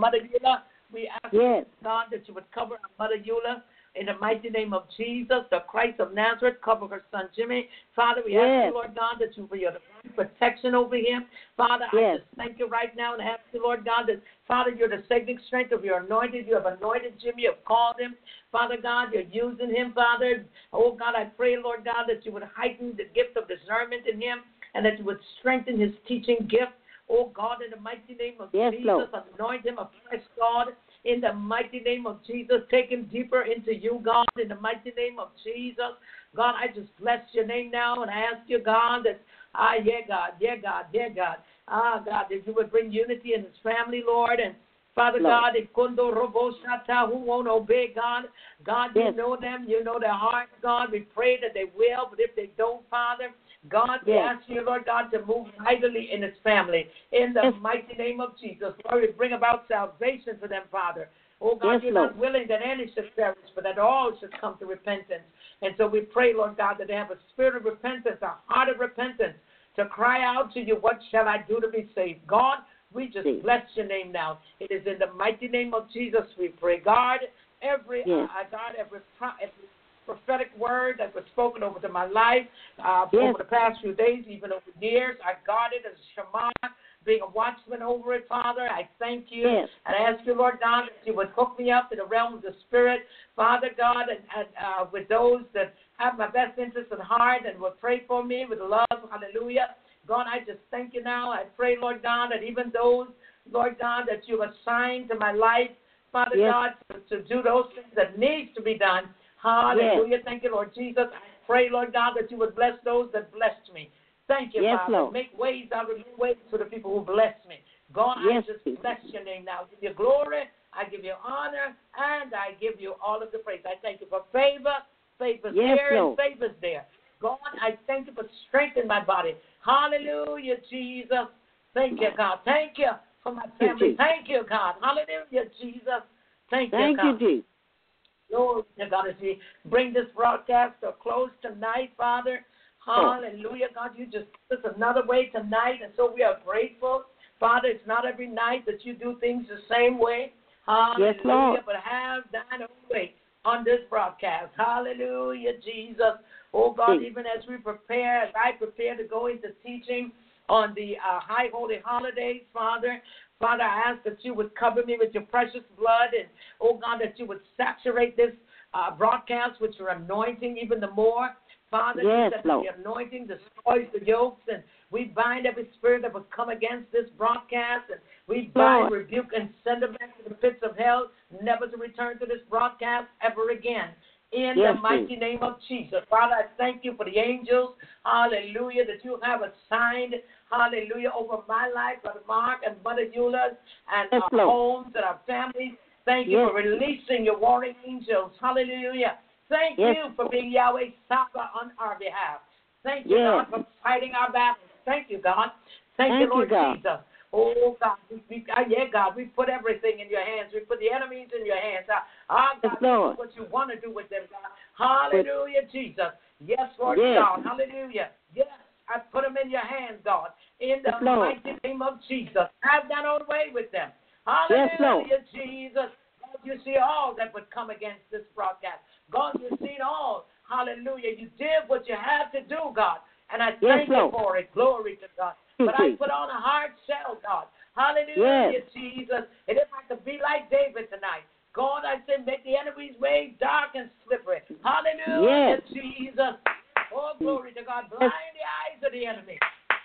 C: Mother Eula, we ask
D: Yes.
C: God that you would cover our Mother Eula in the mighty name of Jesus, the Christ of Nazareth. Cover her son Jimmy. Father, we ask you, Lord God, that you your divine protection over him. Father, I
D: Yes.
C: just thank you right now and ask you, Lord God, that Father, you're the saving strength of your anointed. You have anointed Jimmy. You have called him. Father God, you're using him, Father. Oh God, I pray, Lord God, that you would heighten the gift of discernment in him and that you would strengthen his teaching gift. Oh God, in the mighty name of
D: Yes,
C: Jesus,
D: Lord.
C: anoint him afresh, God. In the mighty name of Jesus, take him deeper into you, God. In the mighty name of Jesus, God, I just bless your name now and I ask you, God, that ah, yeah, God, yeah, God, yeah, God, ah, God, that you would bring unity in his family, Lord, and Father
D: Lord.
C: God, Ikundo Robo Shata, who won't obey God, God, you know them, you know their hearts, God. We pray that they will, but if they don't, Father, God, we
D: Yes.
C: ask you, Lord God, to move mightily in his family. In the
D: Yes.
C: mighty name of Jesus, Lord, we bring about salvation for them, Father. Oh God,
D: Yes,
C: you're
D: Lord.
C: not willing that any should perish, but that all should come to repentance. And so we pray, Lord God, that they have a spirit of repentance, a heart of repentance, to cry out to you, What shall I do to be saved? God, we just
D: Yes.
C: bless your name now. It is in the mighty name of Jesus we pray. God, every
D: Yes.
C: uh, God, every, pro- every prophetic word that was spoken over to my life uh,
D: Yes.
C: over the past few days, even over years. I guard it as a Shema, being a watchman over it, Father. I thank you.
D: Yes.
C: And I ask you, Lord God, that you would hook me up in the realm of the Spirit, Father God, and, and uh, with those that have my best interest at heart and would pray for me with love. Hallelujah. God, I just thank you now. I pray, Lord God, that even those, Lord God, that you assigned to my life, Father
D: Yes.
C: God, to, to do those things that needs to be done. Hallelujah. Thank you, Lord Jesus. I pray, Lord God, that you would bless those that blessed me. Thank you,
D: Yes,
C: Father.
D: Lord.
C: Make ways out of ways for the people who bless me. God,
D: Yes,
C: I just
D: Jesus.
C: bless your name now. I give you glory, I give you honor, and I give you all of the praise. I thank you for favor. Favor's
D: Yes,
C: here
D: Lord.
C: and favor's there. God, I thank you for strengthening my body. Hallelujah, Jesus. Thank you, God. Thank you for my
D: you,
C: family.
D: Jesus.
C: Thank you, God. Hallelujah, Jesus. Thank,
D: Thank
C: you,
D: you,
C: God.
D: Jesus.
C: Lord, to God, as we bring this broadcast to a close tonight, Father. Hallelujah, God, you just put us another way tonight, and so we are grateful. Father, it's not every night that you do things the same way. Hallelujah,
D: Yes, Lord.
C: but have thine own way on this broadcast. Hallelujah, Jesus. Oh, God, even as we prepare, as I prepare to go into teaching on the uh, high holy holidays, Father, Father, I ask that you would cover me with your precious blood and, oh God, that you would saturate this uh, broadcast with your anointing even the more. Father,
D: Yes,
C: that
D: Lord.
C: the anointing destroys the yokes, and we bind every spirit that would come against this broadcast, and we bind,
D: Lord.
C: rebuke, and send them back to the pits of hell, never to return to this broadcast ever again. In
D: Yes,
C: the mighty name of Jesus. Father, I thank you for the angels, hallelujah, that you have assigned, hallelujah, over my life, Brother Mark and Mother Eula, and
D: Yes,
C: our
D: Lord.
C: homes and our families. Thank you
D: Yes.
C: for releasing your warring angels. Hallelujah. Thank
D: Yes.
C: you for being Yahweh Saba on our behalf. Thank you. God, for fighting our battles. Thank you, God. Thank,
D: Thank
C: you,
D: you,
C: Lord
D: God.
C: Jesus. Oh, God. We, we, uh, yeah, God, we put everything in your hands. We put the enemies in your hands. Uh, ah, God,
D: Yes,
C: do what you want to do with them, God. Hallelujah, Jesus. Yes, Lord
D: Yes.
C: God. Hallelujah. Yes, I put them in your hands, God. In the
D: Yes, Lord.
C: mighty name of Jesus. Have that own way with them.
D: Yes, Lord.
C: Hallelujah, Jesus. God, you see all that would come against this broadcast. God, you've seen all. Hallelujah. You did what you had to do, God. And I
D: Yes,
C: thank you for it. Glory to God. But I put on a hard shell, God. Hallelujah,
D: Yes.
C: Jesus. And if I could be like David tonight, God, I said, make the enemy's way dark and slippery. Hallelujah,
D: Yes.
C: Jesus. Oh, glory to God. Blind the eyes of the enemy.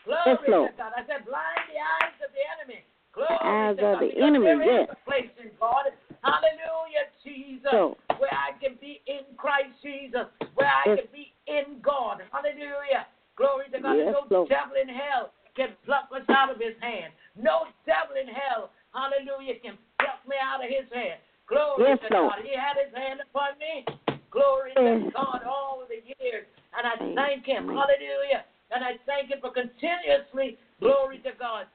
C: Glory
D: Yes,
C: to God. I said, blind the eyes of the enemy. Glory
D: eyes
C: to
D: of
C: God.
D: the
C: Because
D: enemy, yes.
C: a place in God. Hallelujah, Jesus.
D: So.
C: Where I can be in Christ Jesus. Where I
D: Yes.
C: can be in God. Hallelujah. Glory to God.
D: Yes,
C: no
D: Lord.
C: devil in hell can pluck us out of his hand. No devil in hell, hallelujah, can pluck me out of his hand. Glory
D: Yes,
C: to
D: Lord.
C: God. He had his hand upon me. Glory to God all the years. And I thank him. Hallelujah. And I thank him for continuously, glory to God,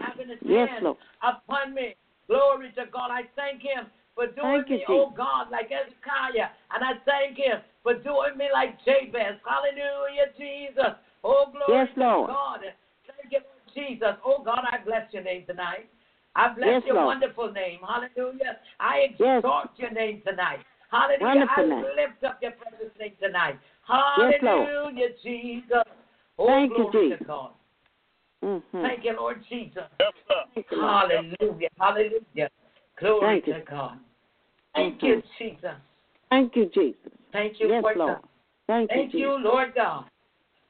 C: having his
D: Yes,
C: hand
D: Lord.
C: upon me. Glory to God. I thank him for doing
D: Thank you,
C: me, oh God, like Hezekiah. And I thank him for doing me like Jabez. Hallelujah, Jesus. Oh, glory
D: Yes,
C: to
D: Lord.
C: God. Thank you, Jesus. Oh, God, I bless your name tonight. I bless
D: Yes,
C: your
D: Lord.
C: wonderful name. Hallelujah. I
D: Yes.
C: your name tonight. Hallelujah.
D: Wonderful
C: I lift up your precious name tonight.
D: Yes, Lord.
C: Hallelujah, Jesus. Oh,
D: Thank you,
C: glory to
D: Jesus.
C: God.
D: Mm-hmm.
C: Thank you, Lord Jesus.
E: Yes, sir.
D: Thank you, Lord.
C: Hallelujah. Hallelujah. Glory
D: Thank you.
C: to God. Thank you, Jesus.
D: Thank you, Jesus.
C: Thank you,
D: Yes,
C: Lord
D: Lord.
C: God.
D: Thank,
C: Thank
D: you,
C: you, Lord God.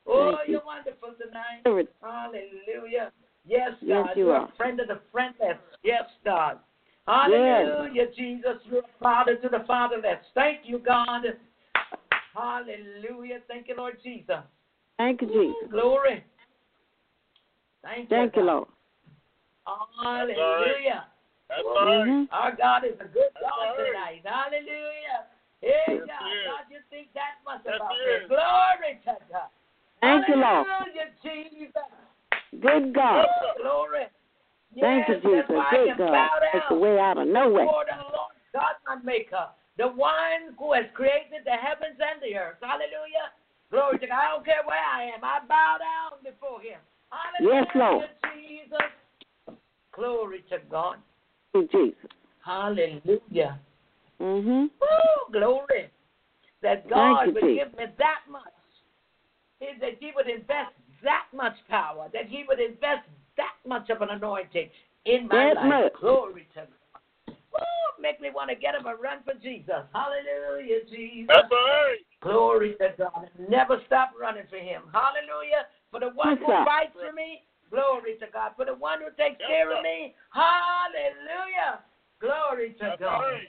C: Oh,
D: Thank you.
C: you're wonderful tonight.
D: Jesus.
C: Hallelujah. Yes, God.
D: Yes, you
C: are
D: are.
C: a friend of the friendless. Yes, God. Hallelujah, Jesus. You're a father to the fatherless. Thank you, God. Hallelujah. Thank you, Lord Jesus.
D: Thank you, Jesus.
C: Glory. Thank you.
D: Thank you,
C: God.
D: Lord.
C: Hallelujah.
E: That's all right.
D: Mhm.
C: Our God is a good
E: That's
C: God
E: right.
C: tonight. Hallelujah. Hey,
E: Yes,
C: God.
E: he is.
C: God, you think that much
E: Yes,
C: about
E: he
C: me.
E: is.
C: Glory to God.
D: Thank you, Lord.
C: Hallelujah, Jesus.
D: Good God.
C: Woo, Glory.
D: Thank you,
C: Yes,
D: Jesus.
C: That's why
D: Good God.
C: bow
D: Take the way out of no way.
C: Lord God, my Maker, the one who has created the heavens and the earth. Hallelujah. Glory to God. I don't care where I am. I bow down before Him. Hallelujah,
D: Yes, Lord.
C: Jesus. Glory to God.
D: Jesus.
C: Hallelujah.
D: Mm-hmm.
C: Woo, glory. That God
D: you,
C: would
D: Jesus.
C: give me that much. That He would invest that much power. That He would invest that much of an anointing in my
D: That
C: life.
D: much.
C: Glory to God. Woo, make me want to get up and run for Jesus. Hallelujah, Jesus.
E: That's all right.
C: Glory to God. Never stop running for Him. Hallelujah. For the one who
D: sir.
C: fights for me. Glory to God. For the one who takes
E: Yes,
C: care
E: sir.
C: of me. Hallelujah. Glory to
E: That's
C: God.
E: all right.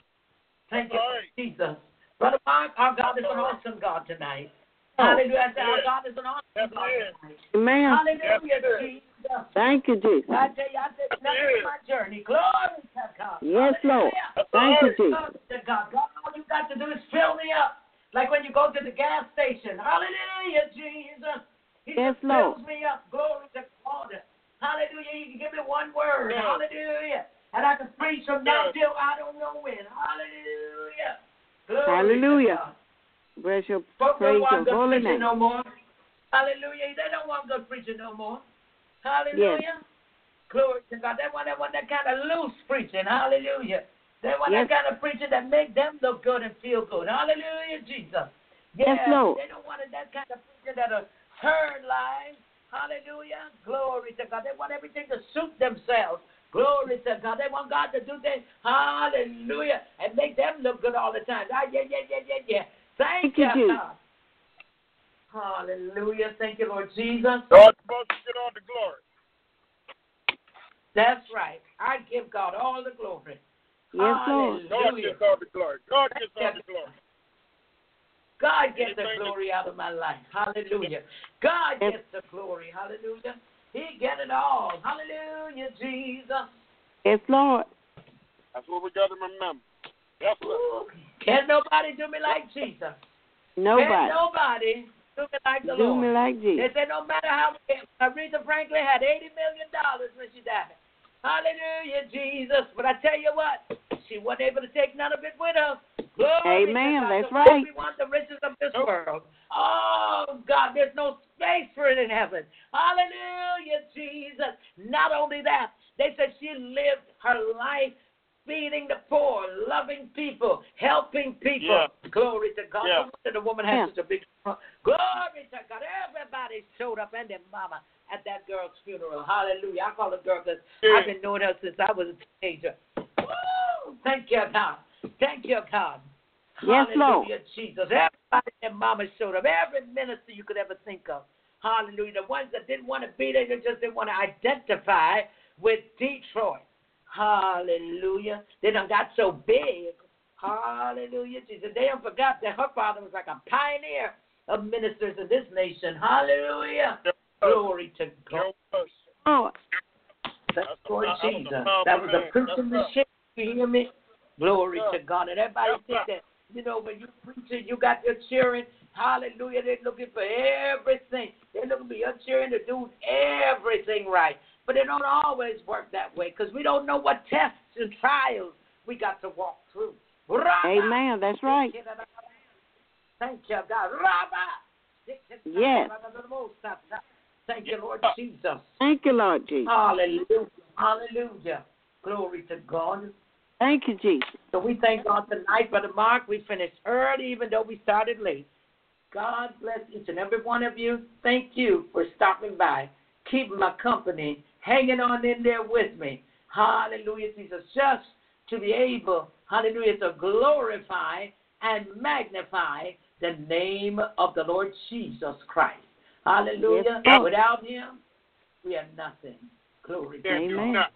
C: Thank you,
E: right.
C: Jesus. Brother Mark, our God is an awesome God tonight.
D: Oh.
C: Hallelujah. I Our God is an awesome
E: Yes,
C: God tonight.
D: Amen.
C: Hallelujah,
E: Yes,
C: Jesus.
D: Thank you, Jesus.
C: I tell you, I said, nothing
E: Yes.
C: in my journey. Glory to God.
D: Yes, Lord.
C: Hallelujah.
E: That's all
D: Thank you,
E: right.
D: Jesus.
C: Glory to God. God, all you got to do is fill me up. Like when you go to the gas station. Hallelujah, Jesus. He
D: Yes,
C: just
D: Lord.
C: fills me up. Glory to God. Hallelujah. You can give me one word.
E: Yes.
C: Hallelujah. And I can preach from now
E: Yes.
C: till I don't know when. Hallelujah. Glory
D: Hallelujah.
C: To God.
D: Bless your
C: Folks
D: praise
C: don't want
D: your
C: good
D: holy
C: preaching
D: name.
C: no more. Hallelujah. They don't want good preaching no more. Hallelujah. Glory to God. They want, they want that kind of loose preaching. Hallelujah. They want
D: Yes.
C: that kind of preaching that make them look good and feel good. Hallelujah, Jesus.
D: Yes, Lord.
C: They don't want that kind of preaching that'll turn lives. Hallelujah. Glory to God. They want everything to suit themselves. Glory to God. They want God to do things, hallelujah, and make them look good all the time. Ah, yeah, yeah, yeah, yeah, yeah. Thank,
D: Thank you,
C: you, God. Hallelujah. Thank you, Lord Jesus.
E: God's supposed to get all the glory.
C: That's right. I give God all the glory.
D: Yes, Lord.
E: God
C: Hallelujah.
E: gets all the glory. God gets all the glory.
C: God gets the glory out of my life. Hallelujah. God
D: Yes.
C: gets the glory. Hallelujah. He get it all. Hallelujah, Jesus.
D: Yes, Lord.
E: That's what we got to remember. Yes, sir.
C: Ooh, Can't nobody do me like Jesus. Can't
D: Nobody.
C: Nobody do me like the
D: Do
C: Lord.
D: me like Jesus.
C: They said no matter how Aretha Franklin had eighty million dollars when she died. Hallelujah, Jesus. But I tell you what, she wasn't able to take none of it with her. Glory
D: Amen.
C: To God.
D: That's
C: So
D: right.
C: We want the riches of this oh. world. Oh God, there's no space for it in heaven. Hallelujah, Jesus. Not only that, they said she lived her life feeding the poor, loving people, helping people.
E: Yeah.
C: Glory to God.
E: Yeah.
C: The woman had
D: Yeah.
C: such a big glory to God. Everybody showed up and their mama at that girl's funeral. Hallelujah. I call her girl because
E: Yeah.
C: I've been knowing her since I was a teenager. Woo! Thank you, God. Thank you, God.
D: Yes, Lord.
C: Hallelujah, Jesus. Everybody and mama showed up. Every minister you could ever think of. Hallelujah. The ones that didn't want to be there, they just didn't want to identify with Detroit. Hallelujah. They done got so big. Hallelujah, Jesus. They done forgot that her father was like a pioneer of ministers in this nation. Hallelujah. Glory to God. Oh.
E: Yes,
D: Lord.
C: That's Lord
E: I- I was
C: Jesus. That was a
E: man.
C: preaching
E: That's
C: machine. You hear me? Glory to God. And everybody
E: Yeah.
C: think that, you know, when you preaching, you got your cheering. Hallelujah. They're looking for everything. They're looking for your cheering to do everything right. But it don't always work that way because we don't know what tests and trials we got to walk through.
D: Amen. That's right.
C: Thank you, God. Rabba.
D: Yes.
C: Thank you, Lord Jesus.
D: Thank you, Lord Jesus.
C: Hallelujah. Hallelujah. Glory to God.
D: Thank you, Jesus.
C: So we thank God tonight, Brother Mark. We finished early, even though we started late. God bless each and every one of you. Thank you for stopping by, keeping my company, hanging on in there with me. Hallelujah, Jesus. Just to be able, hallelujah, to glorify and magnify the name of the Lord Jesus Christ. Hallelujah.
D: Yes,
C: Without him, we are nothing. Glory to
E: Can't
D: Amen.
E: nothing.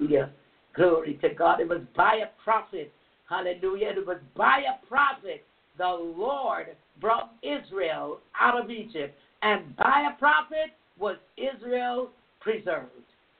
C: Hallelujah. Glory to God. It was by a prophet. Hallelujah. It was by a prophet the Lord brought Israel out of Egypt. And by a prophet was Israel preserved.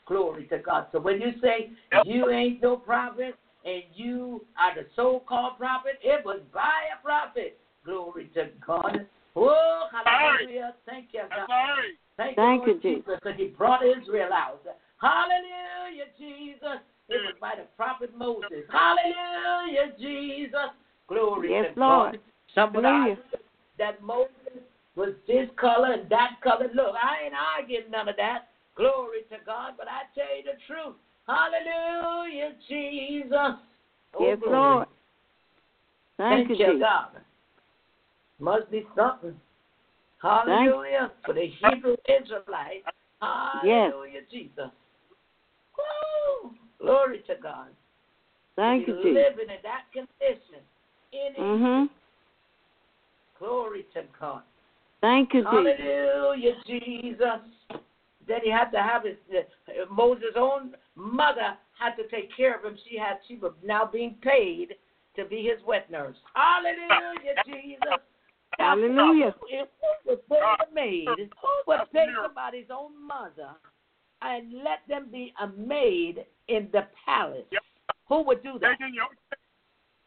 C: Glory to God. So when you say
E: Yep.
C: you ain't no prophet and you are the so called prophet, it was by a prophet. Glory to God. Oh, hallelujah. Thank you, God. Thank,
D: Thank
C: you,
D: you, Jesus.
C: Jesus, because He brought Israel out. Hallelujah, Jesus. It was by the prophet Moses. Mm. Hallelujah, Jesus. Glory
D: Yes,
C: to
D: Lord.
C: God. Somebody
D: Hallelujah.
C: argued that Moses was this color and that color. Look, I ain't arguing none of that. Glory to God. But I tell you the truth. Hallelujah, Jesus. Oh,
D: Yes,
C: glory.
D: Lord. Thank, you, Jesus.
C: God. Must be something. Hallelujah. For the Hebrew Israelites. Hallelujah, Jesus. Woo! Glory to God.
D: Thank you, Jesus.
C: living in that condition. In.
D: Mhm.
C: Glory to God.
D: Thank you, Jesus.
C: Hallelujah, Jesus. Then he had to have his uh, Moses' own mother had to take care of him. She had she was now being paid to be his wet nurse. Hallelujah, (laughs) Jesus.
D: Hallelujah.
C: If who would pay a maid, who would pay somebody's own mother and let them be a maid in the palace?
E: Yep.
C: Who would do that?
E: Taking your,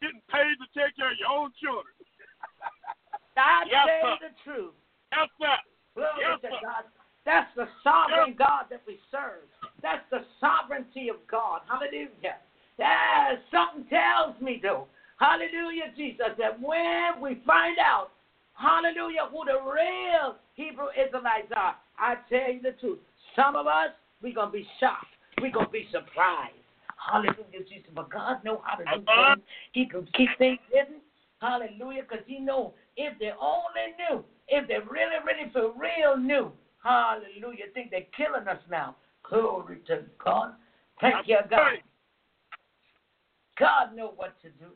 E: getting paid to take care of your own children. (laughs)
C: I
E: Yes,
C: tell you
E: sir.
C: the truth.
E: Yes, sir.
C: Glory
E: Yes,
C: to
E: sir.
C: God. That's the sovereign God that we serve. That's the sovereignty of God. Hallelujah. That something tells me though. Hallelujah, Jesus, that when we find out, hallelujah, who the real Hebrew Israelites are, I tell you the truth. Some of us, we're gonna be shocked. We're gonna be surprised. Hallelujah, Jesus. But God knows how to do
E: Uh-huh.
C: things. He can keep things hidden. Hallelujah, because He knows if they only knew, if they really, really for real knew, hallelujah, think they're killing us now. Glory to God. Thank you, God. God know what to do.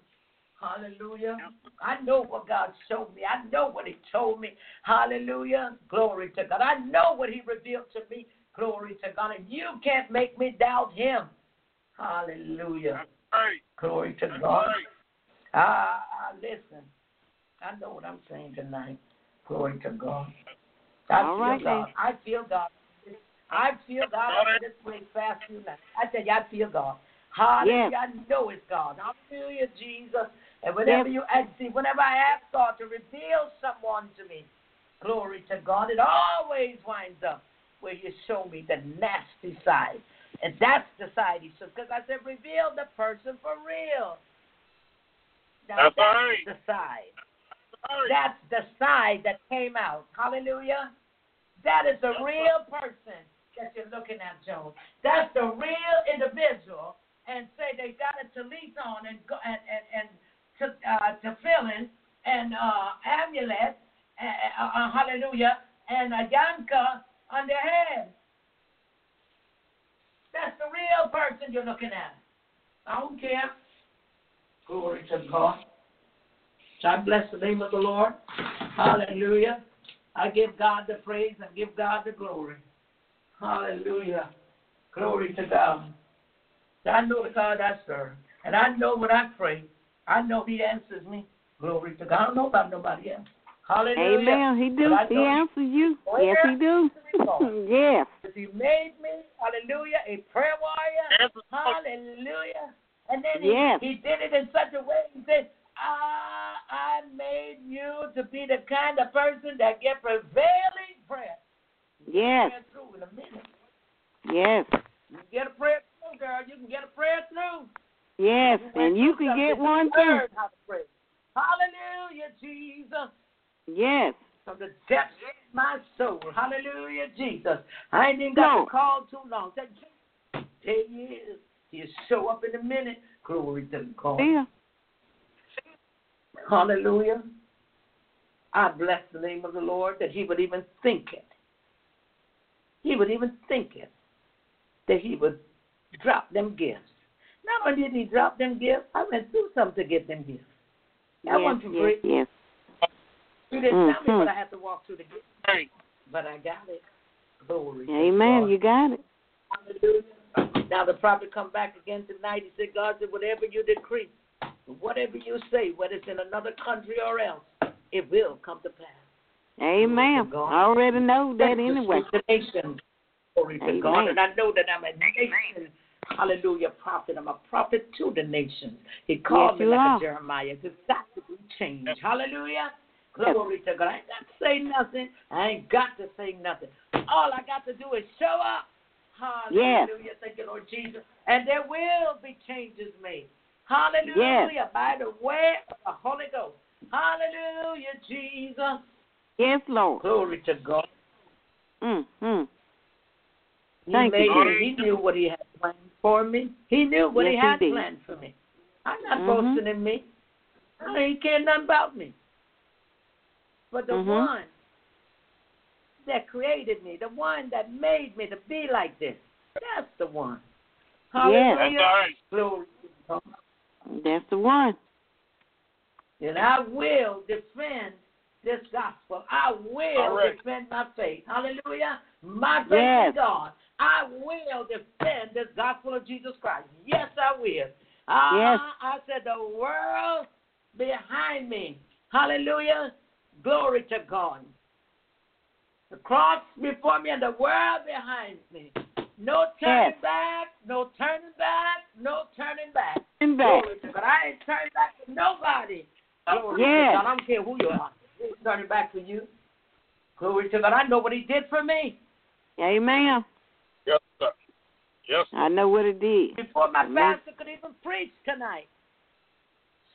C: Hallelujah. I know what God showed me. I know what He told me. Hallelujah. Glory to God. I know what He revealed to me. Glory to God. And you can't make me doubt Him. Hallelujah.
E: Right.
C: Glory to
E: That's
C: God.
E: right.
C: Ah, ah, listen. I know what I'm saying tonight. Glory to God. I
D: All
C: feel
D: right,
C: God.
D: then.
C: I feel God. I feel God
E: All right.
C: over this place fast tonight. I tell you, I feel God. Hallelujah. I know it's God. Hallelujah, Jesus. And whenever
D: Yes.
C: you ask, see, whenever I ask God to reveal someone to me, glory to God, it always winds up where you show me the nasty side. And that's the side he should. Because I said, reveal the person for real. Now,
E: That's right.
C: the side. That's the side that came out. Hallelujah. That is the real person that you're looking at, Joe. That's the real individual. And say they got a tallit on and go and and, and to uh, tefillin and uh, amulet, uh, uh, hallelujah, and a yanka on their head. That's the real person you're looking at. I don't care. Glory to God. So I bless the name of the Lord. Hallelujah. I give God the praise and give God the glory. Hallelujah. Glory to God. I know the God I serve. And I know when I pray, I know He answers me. Glory to God. I don't know about nobody else. Hallelujah.
D: Amen. He do. He answers you.
C: Where
D: Yes, he do. yes. (laughs)
C: He made me, hallelujah, a prayer warrior. Hallelujah. And then he,
D: Yes.
C: he did it in such a way, he said, ah, I made you to be the kind of person that get prevailing prayer.
D: Yes.
C: Prayer through in a minute.
D: Yes.
C: You can get a prayer through, girl. You can get a prayer through.
D: Yes. And you can get one
C: You
D: too.
C: learned how to pray. Hallelujah, Jesus.
D: Yes.
C: From the depths of my soul. Hallelujah, Jesus. I ain't even got
D: No.
C: to call too long. Ten years. You show up in a minute. Glory to God.
D: Yeah.
C: Hallelujah. I bless the name of the Lord that he would even think it. He would even think it. That he would drop them gifts. Not only did he drop them gifts, I went through something to get them gifts. I
D: yes.
C: wasn't for
D: Yes. Yes.
C: You didn't tell me what mm-hmm. I had to walk through to get,
E: Right.
C: but I got it. Glory. to
D: Amen. You got it.
C: Hallelujah. Now the prophet come back again tonight. He said, God said, whatever you decree, whatever you say, whether it's in another country or else, it will come to pass.
D: Amen.
C: God.
D: I already know that
C: That's
D: anyway.
C: The nation. Glory to
D: Amen.
C: God. And I know that I'm a nation. Hallelujah, prophet. I'm a prophet to the nations. He called
D: Yes,
C: me like
D: are.
C: a Jeremiah. It's to be changed. Hallelujah. Glory to God. I ain't got to say nothing. I ain't got to say nothing. All I got to do is show up. Hallelujah. Thank you, Lord Jesus. And there will be changes made. Hallelujah. By the way of the Holy Ghost. Hallelujah, Jesus.
D: Yes, Lord.
C: Glory to God.
D: Mm, mm.
C: He
D: Thank
C: made
D: you.
C: me. He knew what he had planned for me. He knew what
D: Yes,
C: he
D: he
C: had
D: did.
C: planned for me. I'm not
D: Mhm.
C: boasting in me. I ain't care nothing about me. But the
D: Mhm.
C: one that created me, the one that made me to be like this, that's the one.
D: Yes.
C: Hallelujah.
E: That's right.
C: Glory to God.
D: That's the one.
C: And I will defend this gospel. I will
E: All right.
C: defend my faith. Hallelujah. My faith
D: Yes.
C: in God. I will defend this gospel of Jesus Christ. Yes, I will. Uh,
D: Yes.
C: I said the world behind me. Hallelujah. Glory to God. The cross before me and the world behind me. No turning
D: Yes.
C: back, no turning back, no turning back.
D: And back.
C: Glory to God. I ain't turning back to nobody. Glory
D: Yes.
C: to God. I don't care who you are. I ain't turning back to you. Glory to God. I know what he did for me.
D: Amen.
E: Yes, sir. Yes, sir.
D: I know what it did.
C: Before my
D: Amen.
C: pastor could even preach tonight.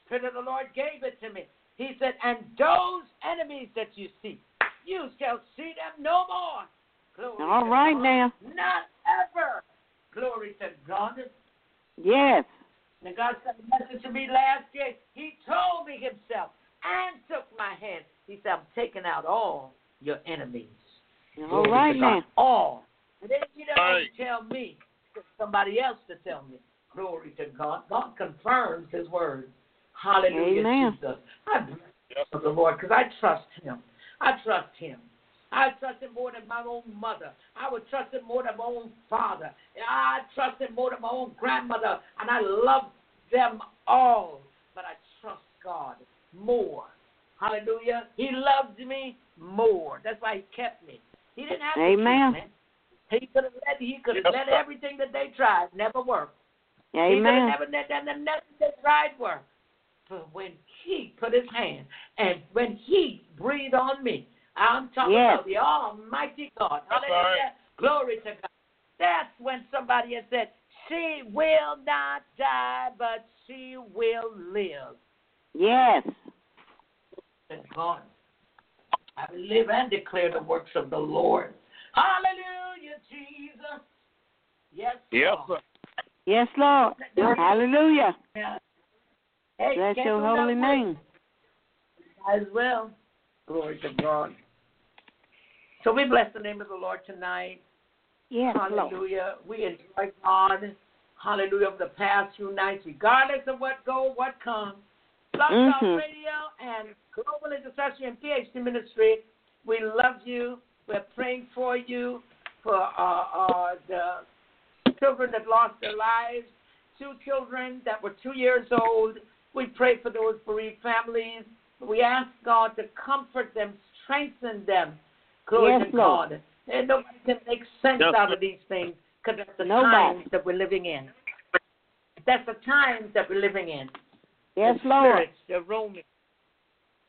C: Spirit of the Lord gave it to me. He said, And those enemies that you see, you shall see them no more. Glory
D: All
C: to
D: right
C: God.
D: now.
C: Not ever. Glory to God.
D: Yes.
C: And God sent a message to me last year. He told me himself and took my hand. He said, I'm taking out all your enemies.
D: All
C: Glory
D: right
C: to
D: now.
C: All. And then he didn't
E: Right.
C: tell me. somebody else to tell me. Glory to God. God confirms His word. Hallelujah,
D: Amen.
C: Jesus. I bless
E: Yes,
C: the Lord because I trust Him. I trust Him. I trust Him more than my own mother. I would trust Him more than my own father. I trust Him more than my own grandmother. And I love them all. But I trust God more. Hallelujah. He loves me more. That's why He kept me. He didn't have to
D: Amen.
C: keep me. He could have let he could have
E: Yes,
C: let everything that they tried never work. He could have never let that that nothing they tried work. But when he put his hand and when he breathed on me, I'm talking
D: Yes.
C: about the Almighty God. Hallelujah.
E: right.
C: Glory to God. That's when somebody has said, She will not die, but she will live.
D: Yes.
C: Thank God. I will live and declare the works of the Lord. Hallelujah, Jesus. Yes,
E: Yes,
C: Lord.
E: sir.
D: Yes, Lord. Hallelujah.
C: Yeah. Hey,
D: Bless your holy
C: nothing with it.
D: name.
C: Might as well. Glory to God. So we bless the name of the Lord tonight.
D: Yes, Lord.
C: Hallelujah. We enjoy God. Hallelujah. Of the past few nights, regardless of what go, what comes. Blog Talk
D: Mhm.
C: Radio and Global Intercessory and PhD Ministry. We love you. We're praying for you, for uh, uh, the children that lost their lives, two children that were two years old. We pray for those bereaved families. We ask God to comfort them, strengthen them. Glory
D: Yes,
C: to
D: Lord.
C: God. And nobody can make sense
E: Yes,
C: out of these things because that's the
D: Nobody.
C: times that we're living in. That's the times that we're living in.
D: Yes,
C: the
D: Lord.
C: spirits, they're roaming.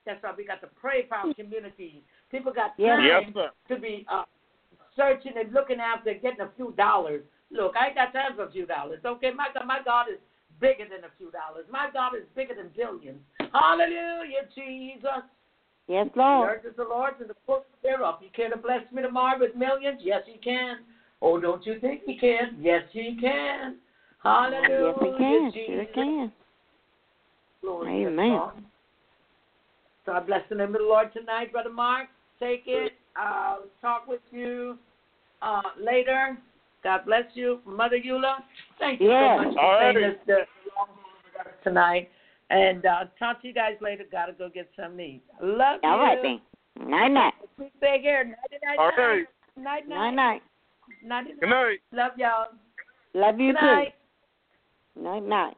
C: That's why we got to pray for our communities. People got time
E: Yes,
C: to be uh, searching and looking after getting a few dollars. Look, I ain't got time for a few dollars. Okay, my God, my God is bigger than a few dollars. My God is bigger than billions. Hallelujah, Jesus.
D: Yes,
C: The
D: Lord.
C: earth is the Lord's and the fullness thereof. You care to bless me tomorrow with millions? Yes, He can. Oh, don't you think He can? Yes, He can. Hallelujah,
D: Yes, He can.
C: Jesus.
D: Sure can.
C: Glory
D: Amen.
C: God. So I bless the name of the Lord tonight, Brother Mark. Take it. I'll talk with you uh, later. God bless you, Mother Eula. Thank you
D: Yes.
C: so much for
E: All
C: saying
E: right.
C: this the us tonight. And uh, talk to you guys later. Gotta go get some meat. Love you.
D: All right then. Night night.
C: Sweet big hair. Night night.
E: All right.
C: Night
D: Night
C: night.
D: night.
C: Night
E: Good night.
C: Love y'all.
D: Love you
C: Good
D: too.
C: night.
D: Night night.